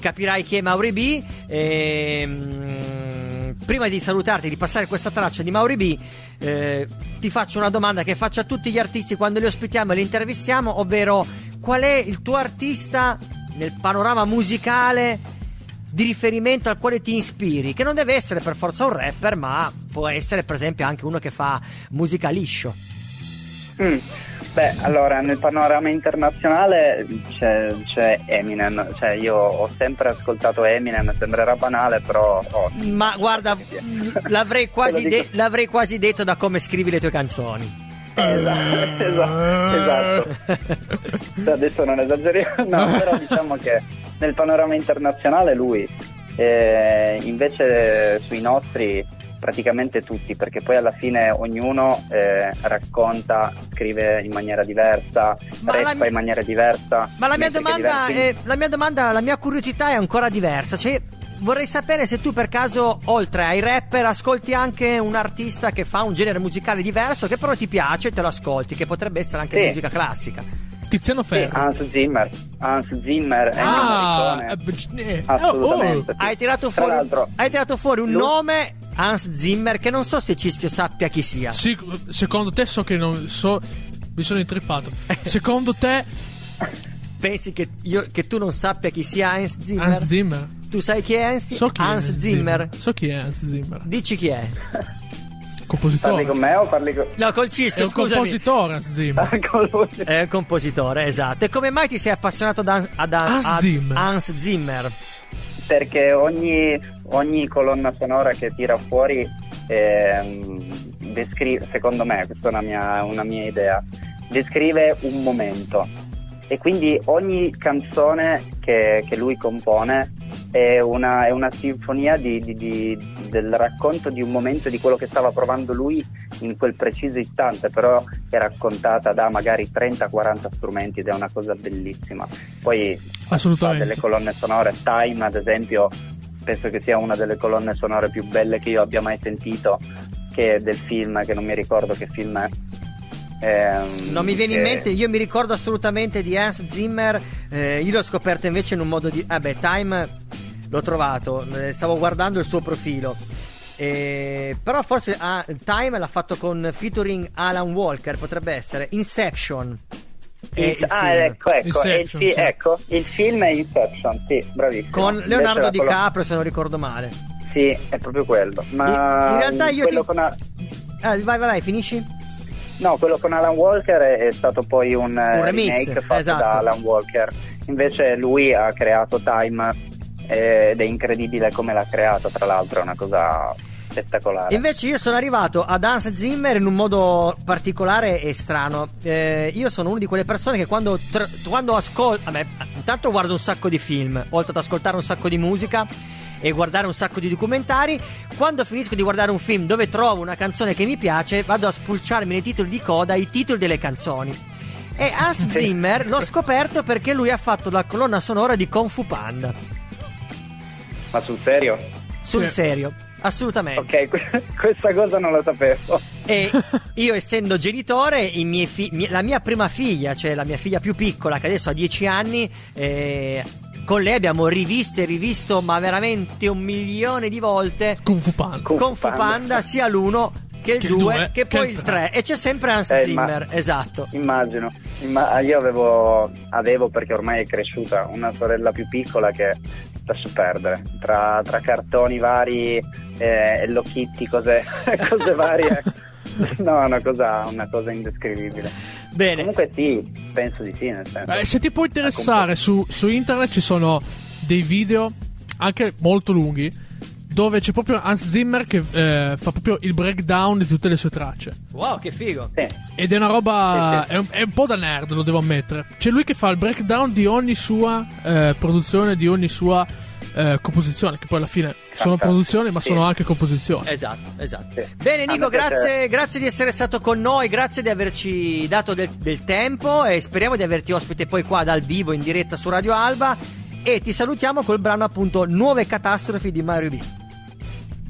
capirai chi è Mauri B. Ehm, prima di salutarti, di passare questa traccia di Mauri B, eh, ti faccio una domanda che faccio a tutti gli artisti quando li ospitiamo e li intervistiamo, ovvero qual è il tuo artista nel panorama musicale di riferimento al quale ti ispiri, che non deve essere per forza un rapper, ma può essere per esempio anche uno che fa musica liscio. Mm. Beh, allora nel panorama internazionale c'è, c'è Eminem, cioè io ho sempre ascoltato Eminem, sembrerà banale, però oh, Ma guarda, l'avrei quasi, de- l'avrei quasi detto da come scrivi le tue canzoni. Esatto, esatto, esatto. Adesso non esageriamo, no, [LAUGHS] però diciamo che nel panorama internazionale lui, eh, invece sui nostri praticamente tutti, perché poi alla fine ognuno eh, racconta, scrive in maniera diversa, Ma rappa mia- in maniera diversa. Ma la mia, domanda è, la mia domanda, la mia curiosità è ancora diversa. Cioè, vorrei sapere se tu per caso, oltre ai rapper, ascolti anche un artista che fa un genere musicale diverso, che però ti piace e te lo ascolti, che potrebbe essere anche Sì. musica classica. Tiziano Sì, Ferro. Hans Zimmer, Hans Zimmer, Ah, eh, eh, Assolutamente. oh, Hai tirato Tra fuori, l'altro, hai tirato fuori un lui- nome, Hans Zimmer, che non so se Cischio sappia chi sia. sì, secondo te so che non so. Mi sono intrippato. Secondo te, Pensi che, io- che tu non sappia chi sia Hans Zimmer? Hans Zimmer? Tu sai chi è Hans, So chi Hans è Zimmer? So chi è Hans Zimmer. Dici chi è? [LAUGHS] Compositore. Parli con me o parli con... No, col È Cischio, un scusami. compositore Hans con lui? È un compositore, esatto. E come mai ti sei appassionato ad, Hans ad- Zimmer. Hans Zimmer? perché ogni, ogni colonna sonora che tira fuori ehm, descrive, secondo me, questa è una mia, una mia idea, descrive un momento e quindi ogni canzone che, che lui compone è una, è una sinfonia di- di- di- del racconto di un momento di quello che stava provando lui in quel preciso istante, però è raccontata da magari 30-40 strumenti ed è una cosa bellissima. Poi Assolutamente. delle colonne sonore, Time ad esempio, penso che sia una delle colonne sonore più belle che io abbia mai sentito, che è del film, che non mi ricordo che film è. Ehm, Non mi viene in che- mente, io mi ricordo assolutamente di Hans Zimmer. eh, io l'ho scoperto invece in un modo di. Vabbè, Time l'ho trovato, eh, stavo guardando il suo profilo. Eh, però forse ah, Time l'ha fatto con featuring Alan Walker, potrebbe essere Inception. Il ah, film. ecco, ecco, il fi- sì. ecco, il film è Inception, sì, bravissimo. Con Leonardo DiCaprio, se non ricordo male. Sì, è proprio quello. Ma In- in realtà io ti- con A- Ah, vai, vai, vai, finisci? No, quello con Alan Walker è, è stato poi un, eh, Un remix, remake fatto esatto. da Alan Walker. Invece lui ha creato Time eh, ed è incredibile come l'ha creato, tra l'altro, è una cosa spettacolare. Invece io sono arrivato ad Hans Zimmer in un modo particolare e strano. Eh, io sono una di quelle persone che quando, tr- quando ascolto... Intanto guardo un sacco di film, oltre ad ascoltare un sacco di musica e guardare un sacco di documentari. Quando finisco di guardare un film dove trovo una canzone che mi piace, vado a spulciarmi nei titoli di coda i titoli delle canzoni. E Hans Zimmer l'ho scoperto perché lui ha fatto la colonna sonora di Kung Fu Panda. Ma sul serio? Sul serio, assolutamente. Ok, que- questa cosa non la sapevo. E [LAUGHS] io, essendo genitore, i miei fi- la mia prima figlia, cioè la mia figlia più piccola, che adesso ha 10 anni, eh, con lei abbiamo rivisto e rivisto, ma veramente un milione di volte, Kung Fu Panda. Kung Kung Fu Panda. Panda, sia l'uno che il Che il 2, due, che che poi il il tre. 3. E c'è sempre Hans Eh, ma- Zimmer, esatto. Immagino. Imma- io avevo, avevo, perché ormai è cresciuta, una sorella più piccola che lascio perdere. Tra, tra cartoni vari, eh, Hello Kitty, cose, [LAUGHS] cose varie. [LAUGHS] No, una cosa, una cosa indescrivibile. Bene, Comunque sì, penso di sì, nel senso. Eh, se ti può interessare, su, su internet ci sono dei video, anche molto lunghi, dove c'è proprio Hans Zimmer che eh, fa proprio il breakdown di tutte le sue tracce. Wow, che figo. Ed è una roba. È un, è un po' da nerd, lo devo ammettere. C'è lui che fa il breakdown di ogni sua eh, produzione, di ogni sua eh, composizione. Che poi alla fine sono produzioni, ma Sì. sono anche composizioni. Esatto, esatto. Bene Nico, grazie, grazie di essere stato con noi, grazie di averci dato del, del tempo e speriamo di averti ospite poi qua dal vivo in diretta su Radio Alba e ti salutiamo col brano appunto Nuove catastrofi di Mario B.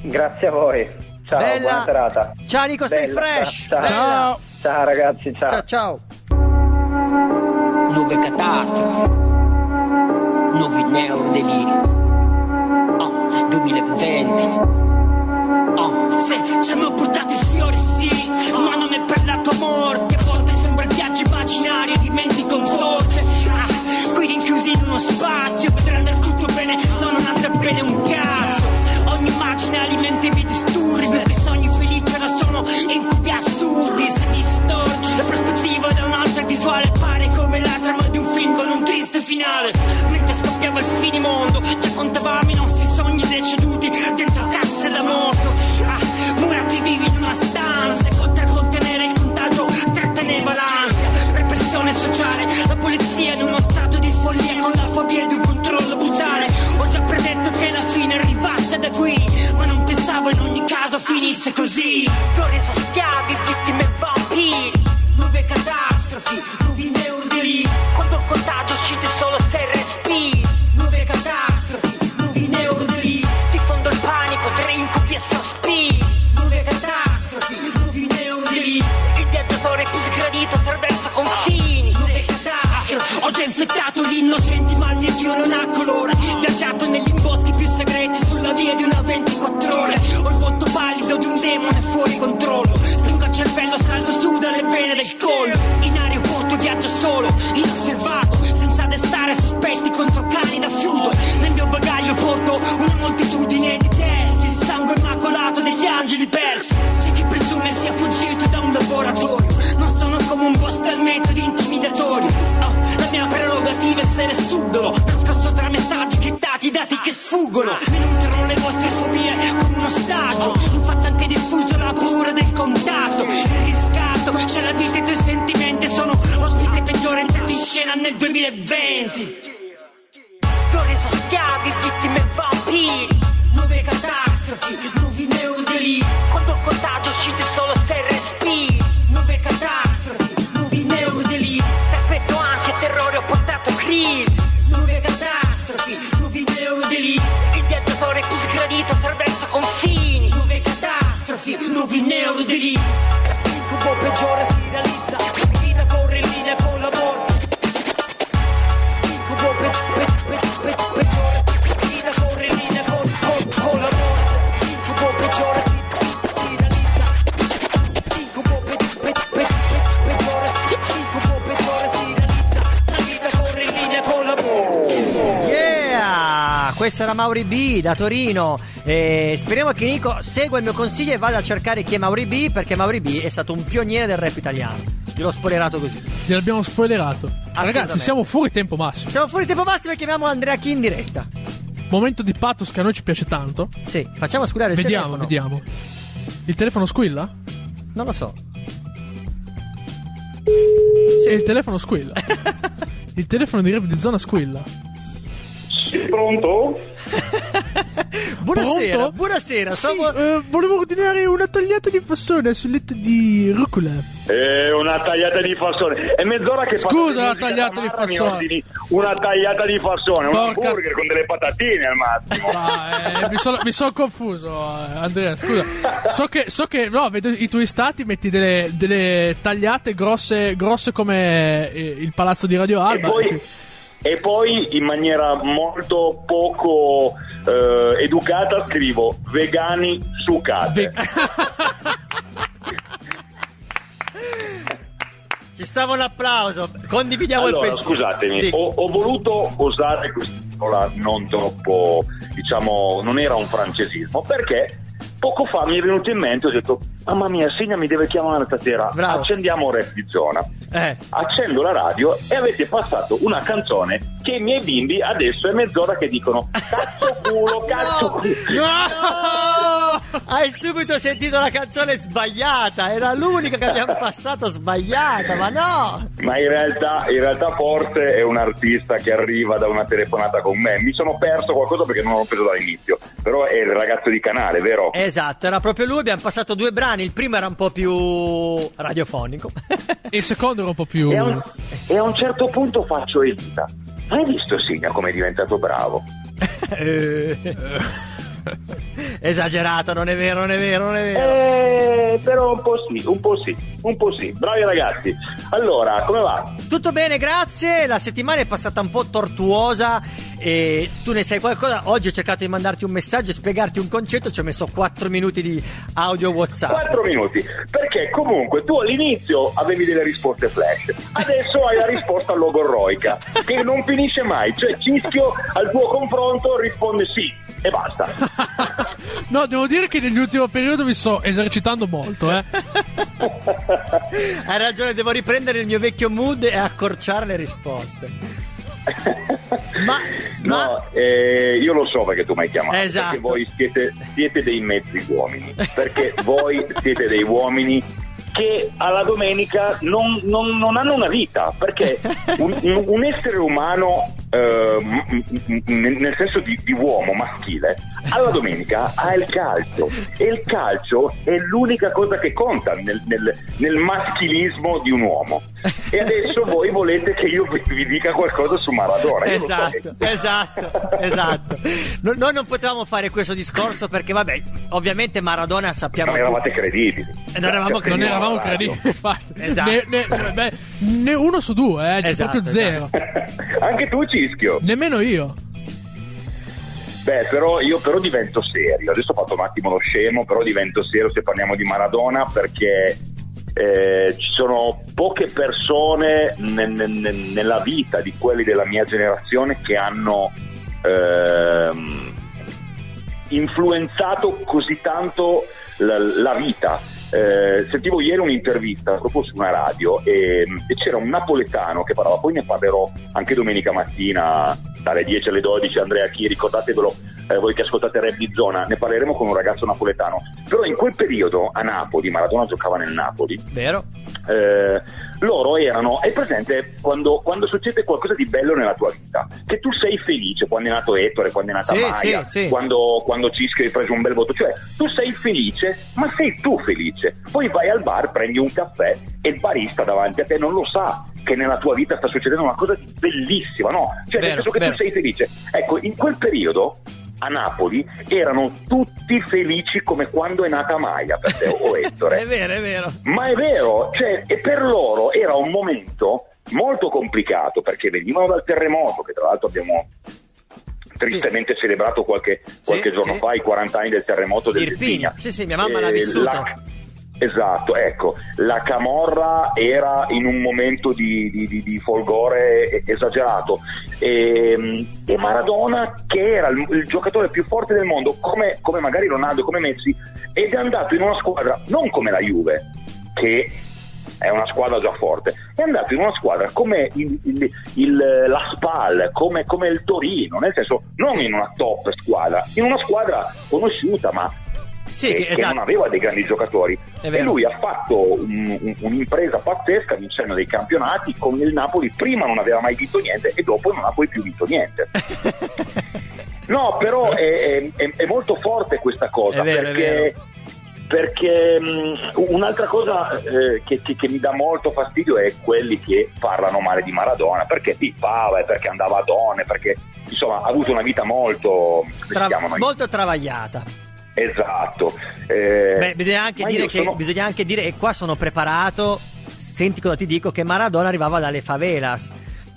Grazie a voi. Ciao, Bella. buona serata. Ciao Nico, stay Bella, fresh. Ciao. Bella. Ciao ragazzi, ciao. Ciao ciao. Nuove catastrofi, nuovi neurodeliri. Oh, 2020. Oh, se ci hanno portato i fiori, sì, ma non è per la tua morte. A volte sembra il viaggio immaginario di menti contorte. Ah, qui rinchiusi in uno spazio, per andare tutto bene, no, non andrà bene un cazzo. Ogni immagine alimenta i disturbi, quei sogni felici ora sono incubi assurdi. Se distorci la prospettiva da un'altra visuale, film con un triste finale. Mentre scoppiava il finimondo, già contavamo i nostri sogni deceduti dentro casse da morto. Ah, murati vivi in una stanza, oltre a contenere il contagio, tratteneva l'ansia. Repressione sociale, la polizia in uno stato di follia con la fobia di un controllo brutale. Ho già predetto che la fine arrivasse da qui, ma non pensavo in ogni caso finisse così. Su schiavi, vittime vampiri. Nuove catastrofi, nuovi neurodeli. Contagio uccide solo se respiri. Nuove catastrofi, nuovi neurodeli. Diffondo il panico tra incubi e sospiri. Nuove catastrofi, nuovi neurodeli. Il viaggiatore più sgradito attraverso confini. Nuove catastrofi. Ho già infettato Mauri B da Torino. E speriamo che Nico segua il mio consiglio e vada a cercare chi è Mauri B perché Mauri B è stato un pioniere del rap italiano. Gliel'ho spoilerato così. Gliel'abbiamo spoilerato. Ragazzi, siamo fuori tempo massimo. Siamo fuori tempo massimo e chiamiamo Andrea Chi in diretta. Momento di pathos che a noi ci piace tanto. Sì, facciamo squillare il Vediamo, telefono. vediamo. Il telefono squilla? Non lo so. E il telefono squilla. [LAUGHS] il telefono di rap di zona squilla. Pronto? [LAUGHS] Buonasera, Pronto? buonasera. Sì, siamo- eh, volevo ordinare una tagliata di fassone sul letto di rucola. Eh, una tagliata di fassone. È mezz'ora che Scusa, la tagliata di fassone. Una tagliata di fassone, un Porca- hamburger con delle patatine al massimo. Ah, eh, mi sono mi son confuso, eh, Andrea. Scusa. So che, so che no, vedo i tuoi stati, metti delle, delle tagliate grosse, grosse come eh, il palazzo di Radio E Alba. poi, e poi in maniera molto poco eh, educata scrivo vegani sucate. [LAUGHS] Ci stava un applauso. Condividiamo allora, il pensiero. scusatemi, ho, ho voluto usare questa parola non troppo, diciamo, non era un francesismo, perché poco fa mi è venuto in mente, ho detto, mamma mia, Signa mi deve chiamare stasera, accendiamo Rap di Zona. Eh. Accendo la radio e avete passato una canzone che i miei bimbi adesso è mezz'ora che dicono cazzo culo, cazzo culo. No! Hai subito sentito la canzone sbagliata, era l'unica che abbiamo [LAUGHS] passato sbagliata, ma no! Ma in realtà, in realtà forse è un artista che arriva da una telefonata con me. Mi sono perso qualcosa perché non l'ho preso dall'inizio. Però è il ragazzo di canale, vero? Esatto, era proprio lui, abbiamo passato due brani, il primo era un po' più radiofonico. E [LAUGHS] il secondo era un po' più... E a un, e a un certo punto faccio Elita. Hai visto Signa come è diventato bravo? [LAUGHS] Eh. Esagerato, non è vero, non è vero, non è vero. Eh, però un po' sì, un po' sì, un po' sì. Bravi ragazzi. Allora, come va? Tutto bene, grazie. La settimana è passata un po' tortuosa e tu ne sai qualcosa. Oggi ho cercato di mandarti un messaggio e spiegarti un concetto, ci ho messo 4 minuti di audio WhatsApp. 4 minuti. Perché comunque tu all'inizio avevi delle risposte flash, adesso hai la risposta logorroica, che non finisce mai. Cioè, Cischio al tuo confronto risponde sì e basta. [LAUGHS] No, devo dire che nell'ultimo periodo mi sto esercitando molto, eh. Hai ragione, devo riprendere il mio vecchio mood e accorciare le risposte. ma, [LAUGHS] No, eh, io lo so perché tu mi hai chiamato. Esatto. Perché voi siete, siete dei mezzi uomini. Perché voi siete dei uomini che alla domenica non, non- non hanno una vita. Perché un, [LAUGHS] un- essere umano, m- nel senso di, di uomo maschile, alla domenica ha il calcio. E il calcio è l'unica cosa che conta nel, nel- nel maschilismo di un uomo. E adesso voi volete che io vi, dica qualcosa su Maradona. Io Esatto, esatto, esatto. No- noi non potevamo fare questo discorso perché, vabbè, ovviamente Maradona sappiamo. Non eravate credibili. Eh, non eravamo Non credibili. eravamo credibili, infatti. Esatto. Ne, ne- cioè, beh, ne uno su due, eh, c'è Esatto, proprio zero. Anche tu Cischio. Nemmeno io. Beh, però io però divento serio. Adesso ho fatto un attimo lo scemo, però divento serio se parliamo di Maradona perché eh, ci sono poche persone ne- ne- ne- nella vita di quelli della mia generazione che hanno ehm, influenzato così tanto la, la vita. Eh, sentivo ieri un'intervista proprio su una radio e, e c'era un napoletano che parlava, poi ne parlerò anche domenica mattina dalle 10 alle 12 Andrea Chi, ricordatevelo eh, voi che ascoltate Rap di Zona, ne parleremo con un ragazzo napoletano, però in quel periodo a Napoli, Maradona giocava nel Napoli, Vero? eh, loro erano, è presente quando, quando succede qualcosa di bello nella tua vita, che tu sei felice quando è nato Ettore, quando è nata Sì, Maia, sì, sì. quando, quando Cischio hai preso un bel voto, cioè tu sei felice, ma sei tu felice, poi vai al bar, prendi un caffè e il barista davanti a te non lo sa che nella tua vita sta succedendo una cosa bellissima, no? Cioè nel Vero, senso che vero. tu sei felice. Ecco, in quel periodo a Napoli erano tutti felici come quando è nata Maia per te o [LAUGHS] Ettore. È vero, è vero. Ma è vero, cioè, e per loro era un momento molto complicato perché venivano dal terremoto, che tra l'altro abbiamo tristemente celebrato qualche, qualche giorno sì. fa i 40 anni del terremoto del. Irpinia. Sì, sì, mia mamma l'ha Eh, vissuto. la- Esatto, ecco, la Camorra era in un momento di, di- di- di folgore esagerato. E, e Maradona, che era il, il giocatore più forte del mondo, come, come magari Ronaldo, come Messi, ed è andato in una squadra non come la Juve, che è una squadra già forte, è andato in una squadra come il- il- il- la Spal, come, come il Torino, nel senso non in una top squadra, in una squadra conosciuta ma Sì, che, che- che esatto. non aveva dei grandi giocatori. E lui ha fatto un- un- un'impresa pazzesca vincendo dei campionati con il Napoli. Prima non aveva mai vinto niente e dopo non ha poi più vinto niente. [LAUGHS] No, però è, è- è molto forte questa cosa vero, perché, perché mh, un'altra cosa eh, che, che- che mi dà molto fastidio è quelli che parlano male di Maradona perché pippava e perché andava a donne, perché insomma ha avuto una vita molto, Tra- molto travagliata. Esatto. Eh, Beh, bisogna anche, dire che, sono- bisogna anche dire, e qua sono preparato, senti cosa ti dico, che Maradona arrivava dalle favelas,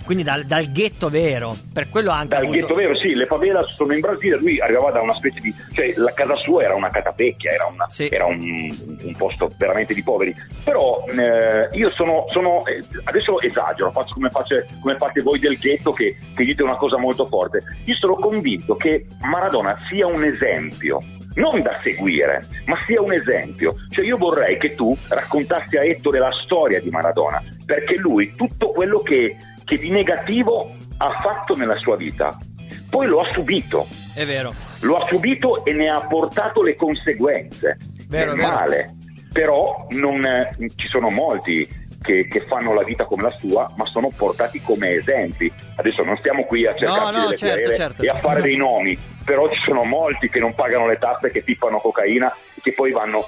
quindi dal, dal ghetto vero, per quello anche Dal avuto... ghetto vero, sì, le favelas sono in Brasile, lui arrivava da una specie di... cioè la casa sua era una catapecchia, era, una- era un, un posto veramente di poveri. Però eh, io sono, sono eh, adesso esagero, faccio come, face- come fate voi del ghetto che, che dite una cosa molto forte. Io sono convinto che Maradona sia un esempio non da seguire, ma sia un esempio. Cioè io vorrei che tu raccontassi a Ettore la storia di Maradona, perché lui tutto quello che, che di negativo ha fatto nella sua vita, poi lo ha subito. È vero. Lo ha subito e ne ha portato le conseguenze. Vero, È vero. male. Però non, eh, ci sono molti che, che fanno la vita come la sua, ma sono portati come esempi. Adesso non stiamo qui a cercarci no, delle certo, certo. e a fare dei nomi, però ci sono molti che non pagano le tasse, che tippano cocaina, che poi vanno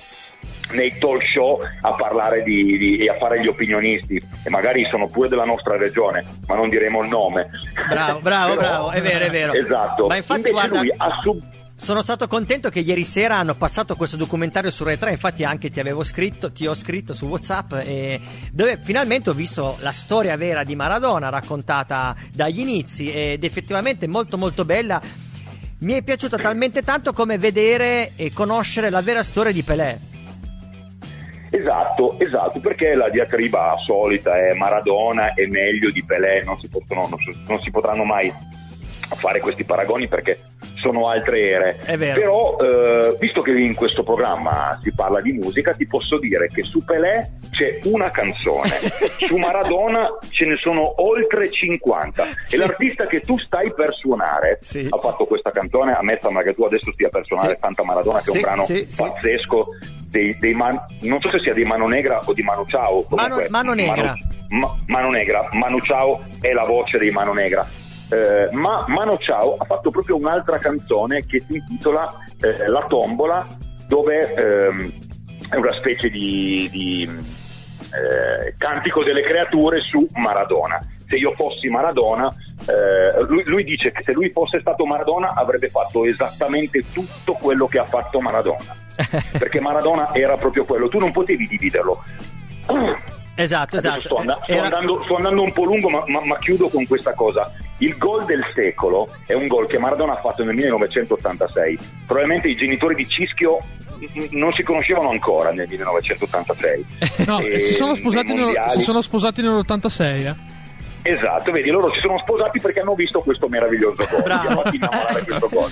nei talk show a parlare di, di- e a fare gli opinionisti e magari sono pure della nostra regione ma non diremo il nome Bravo, bravo, [LAUGHS] Però- bravo, è vero, è vero. esatto Ma infatti, Invece guarda, lui ha sub- sono stato contento che ieri sera hanno passato questo documentario su Rai 3, infatti anche ti avevo scritto, ti ho scritto su WhatsApp, e dove finalmente ho visto la storia vera di Maradona raccontata dagli inizi ed effettivamente molto molto bella. Mi è piaciuta talmente tanto come vedere e conoscere la vera storia di Pelé. Esatto, esatto, perché la diatriba solita è Maradona è meglio di Pelé, non si, possono- non si potranno mai fare questi paragoni perché sono altre ere. È vero. Però, eh, visto che in questo programma si parla di musica, ti posso dire che su Pelé c'è una canzone, [LAUGHS] su Maradona ce ne sono oltre 50 e l'artista che tu stai per suonare ha fatto questa canzone, a me sembra che tu adesso stia per suonare Sì. Santa Maradona, che è Sì, un brano sì, sì. pazzesco dei, dei Man- non so se sia di Mano Negra o di Manu Ciao. comunque, Mano- Mano Negra. Manu, Ma- Mano Negra, Manu Ciao è la voce di Mano Negra. Eh, ma Mano Ciao ha fatto proprio un'altra canzone che si intitola eh, La tombola, dove ehm, è una specie di, di, eh, cantico delle creature su Maradona. Se io fossi Maradona, eh, lui, lui dice che se lui fosse stato Maradona avrebbe fatto esattamente tutto quello che ha fatto Maradona. [LAUGHS] Perché Maradona era proprio quello, tu non potevi dividerlo. Esatto, esatto. sto, and- sto Era- andando, sto andando un po' lungo, ma, ma- ma chiudo con questa cosa. Il gol del secolo è un gol che Maradona ha fatto nel 1986. Probabilmente i genitori di Cischio non si conoscevano ancora nel 1986. No, E si sono sposati, nel- si sono sposati nell'86, eh. Esatto, vedi, loro si sono sposati perché hanno visto questo meraviglioso gol. Bravo. Questo gol.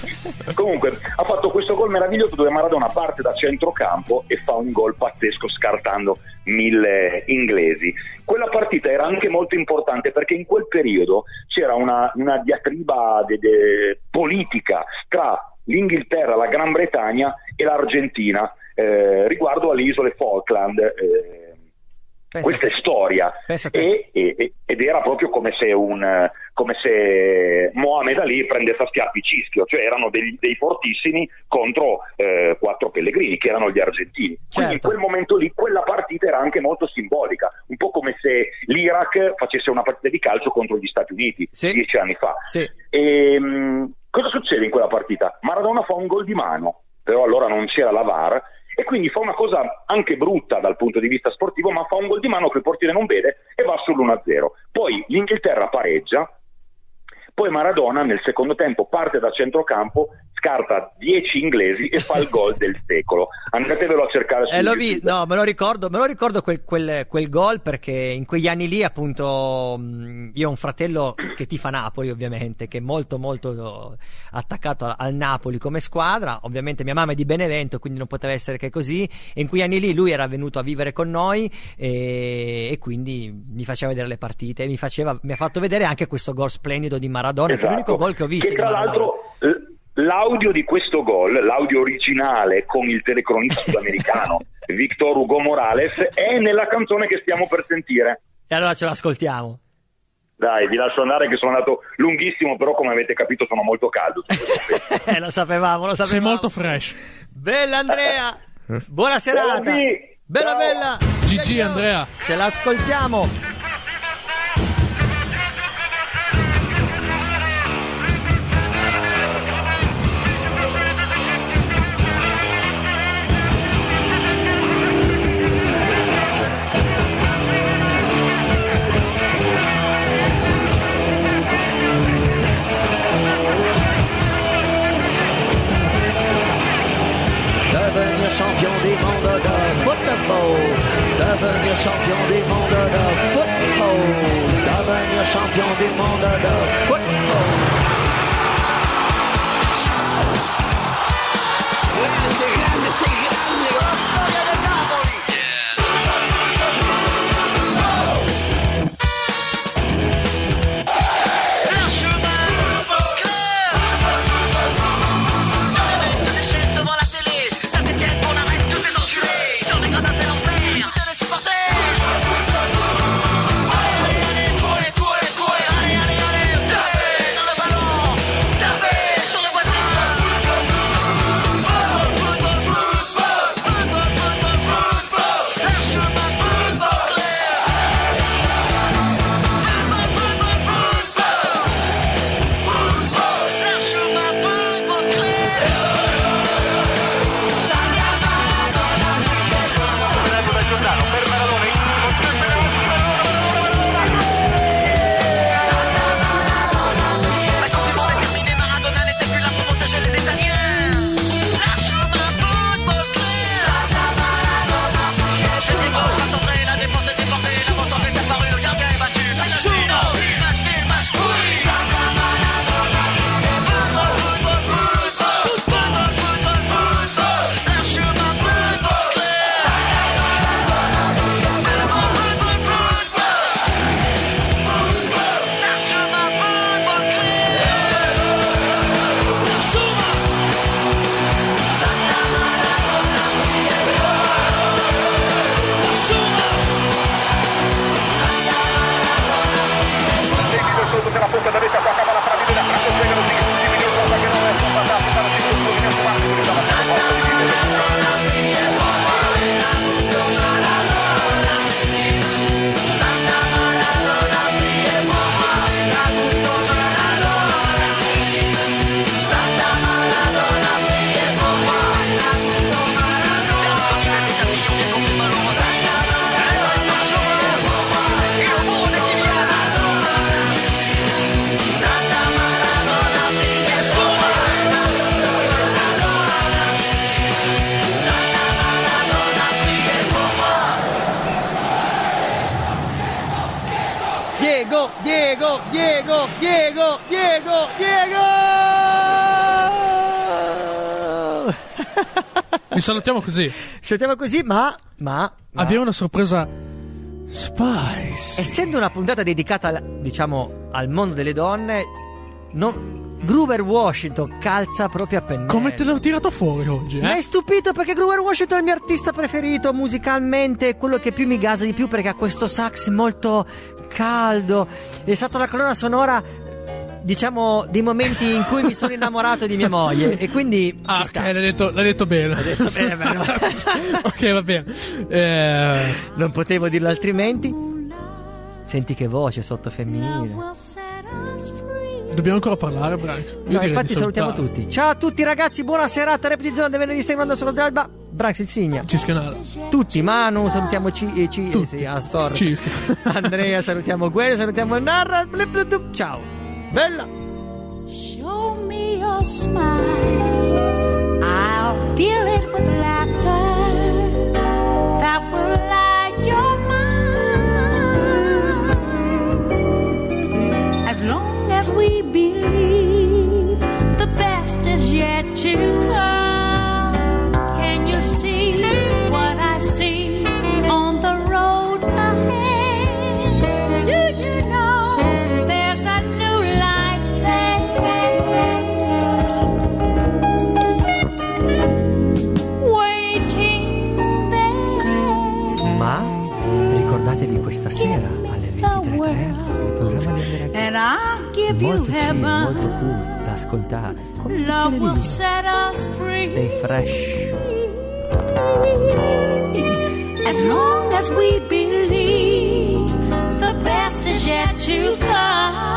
Comunque, ha fatto questo gol meraviglioso dove Maradona parte da centrocampo e fa un gol pazzesco scartando mille inglesi. Quella partita era anche molto importante perché in quel periodo c'era una, una diatriba de- de- politica tra l'Inghilterra, la Gran Bretagna e l'Argentina eh, riguardo alle isole Falkland. eh, Pensa questa è storia e, e- ed era proprio come se, un, come se Mohamed Ali prendesse a schiaffi Cischio, cioè erano dei, dei fortissimi contro eh, quattro pellegrini che erano gli argentini. Quindi in Certo. quel momento lì quella partita era anche molto simbolica, un po' come se l'Iraq facesse una partita di calcio contro gli Stati Uniti dieci anni fa. Sì. E, mh, cosa succede in quella partita? Maradona fa un gol di mano, però allora non c'era la VAR e quindi fa una cosa anche brutta dal punto di vista sportivo, ma fa un gol di mano che il portiere non vede e va sull'1-0. Poi l'Inghilterra pareggia, poi Maradona nel secondo tempo parte da centrocampo, scarta 10 inglesi e fa il gol [LAUGHS] del secolo. Andatevelo a cercare su Eh, l'ho vi- no, me lo ricordo, me lo ricordo quel, quel, quel gol perché in quegli anni lì, appunto, mh, io ho un fratello che tifa Napoli, ovviamente, che è molto, molto attaccato al, al Napoli come squadra. Ovviamente mia mamma è di Benevento, quindi non poteva essere che così. E in quegli anni lì lui era venuto a vivere con noi e, e quindi mi faceva vedere le partite. E mi, faceva, mi ha fatto vedere anche questo gol splendido di Maradona, che è l'unico Esatto. gol che ho visto. Che tra l'altro l- l'audio di questo gol, l'audio originale con il telecronista [LAUGHS] sudamericano Victor Hugo Morales, è nella canzone che stiamo per sentire. E allora ce l'ascoltiamo. Dai, vi lascio andare che sono andato lunghissimo, però come avete capito sono molto caldo. [LAUGHS] Eh, lo sapevamo, lo sapevamo. Sei molto fresh. Bella Andrea, buona serata. Buondì. Bella Ciao. bella. GG Andrea. Ce l'ascoltiamo. Champion du monde de football. Devenir champion du monde de football. Devenir champion du monde de football. Salutiamo così. Salutiamo così, ma, ma, ma Abbiamo una sorpresa Spice. essendo una puntata dedicata, al- diciamo, al mondo delle donne, non- Groover Washington calza proprio a pennello. Come te l'ho tirato fuori oggi, Mi hai eh? stupito perché Groover Washington è il mio artista preferito musicalmente, quello che più mi gasa di più perché ha questo sax molto caldo. È stata la colonna sonora, diciamo, dei momenti in cui mi sono innamorato di mia moglie e quindi Ah, ok, l'hai detto, l'hai detto bene. detto [LAUGHS] bene, bene. ok, va bene. Eh, Non potevo dirlo altrimenti. Senti che voce sotto femminile. dobbiamo ancora parlare. Io No, infatti salutiamo tutti. Ciao a tutti ragazzi, buona serata, repetizione del venerdì seguendo solo d'alba. Branx il Signa. Ciscanale. Tutti, Manu, salutiamo C, eh, C eh, sì. Andrea, salutiamo Guerra, salutiamo il Narra. Ciao. Bella. Show me your smile. I'll fill it with laughter that will light your mind. As long as we believe the best is yet to come. And I'll give you molto chill, molto heaven. cool da ascoltare. Come Love will set us free. Stay fresh. As long as we believe the best is yet to come.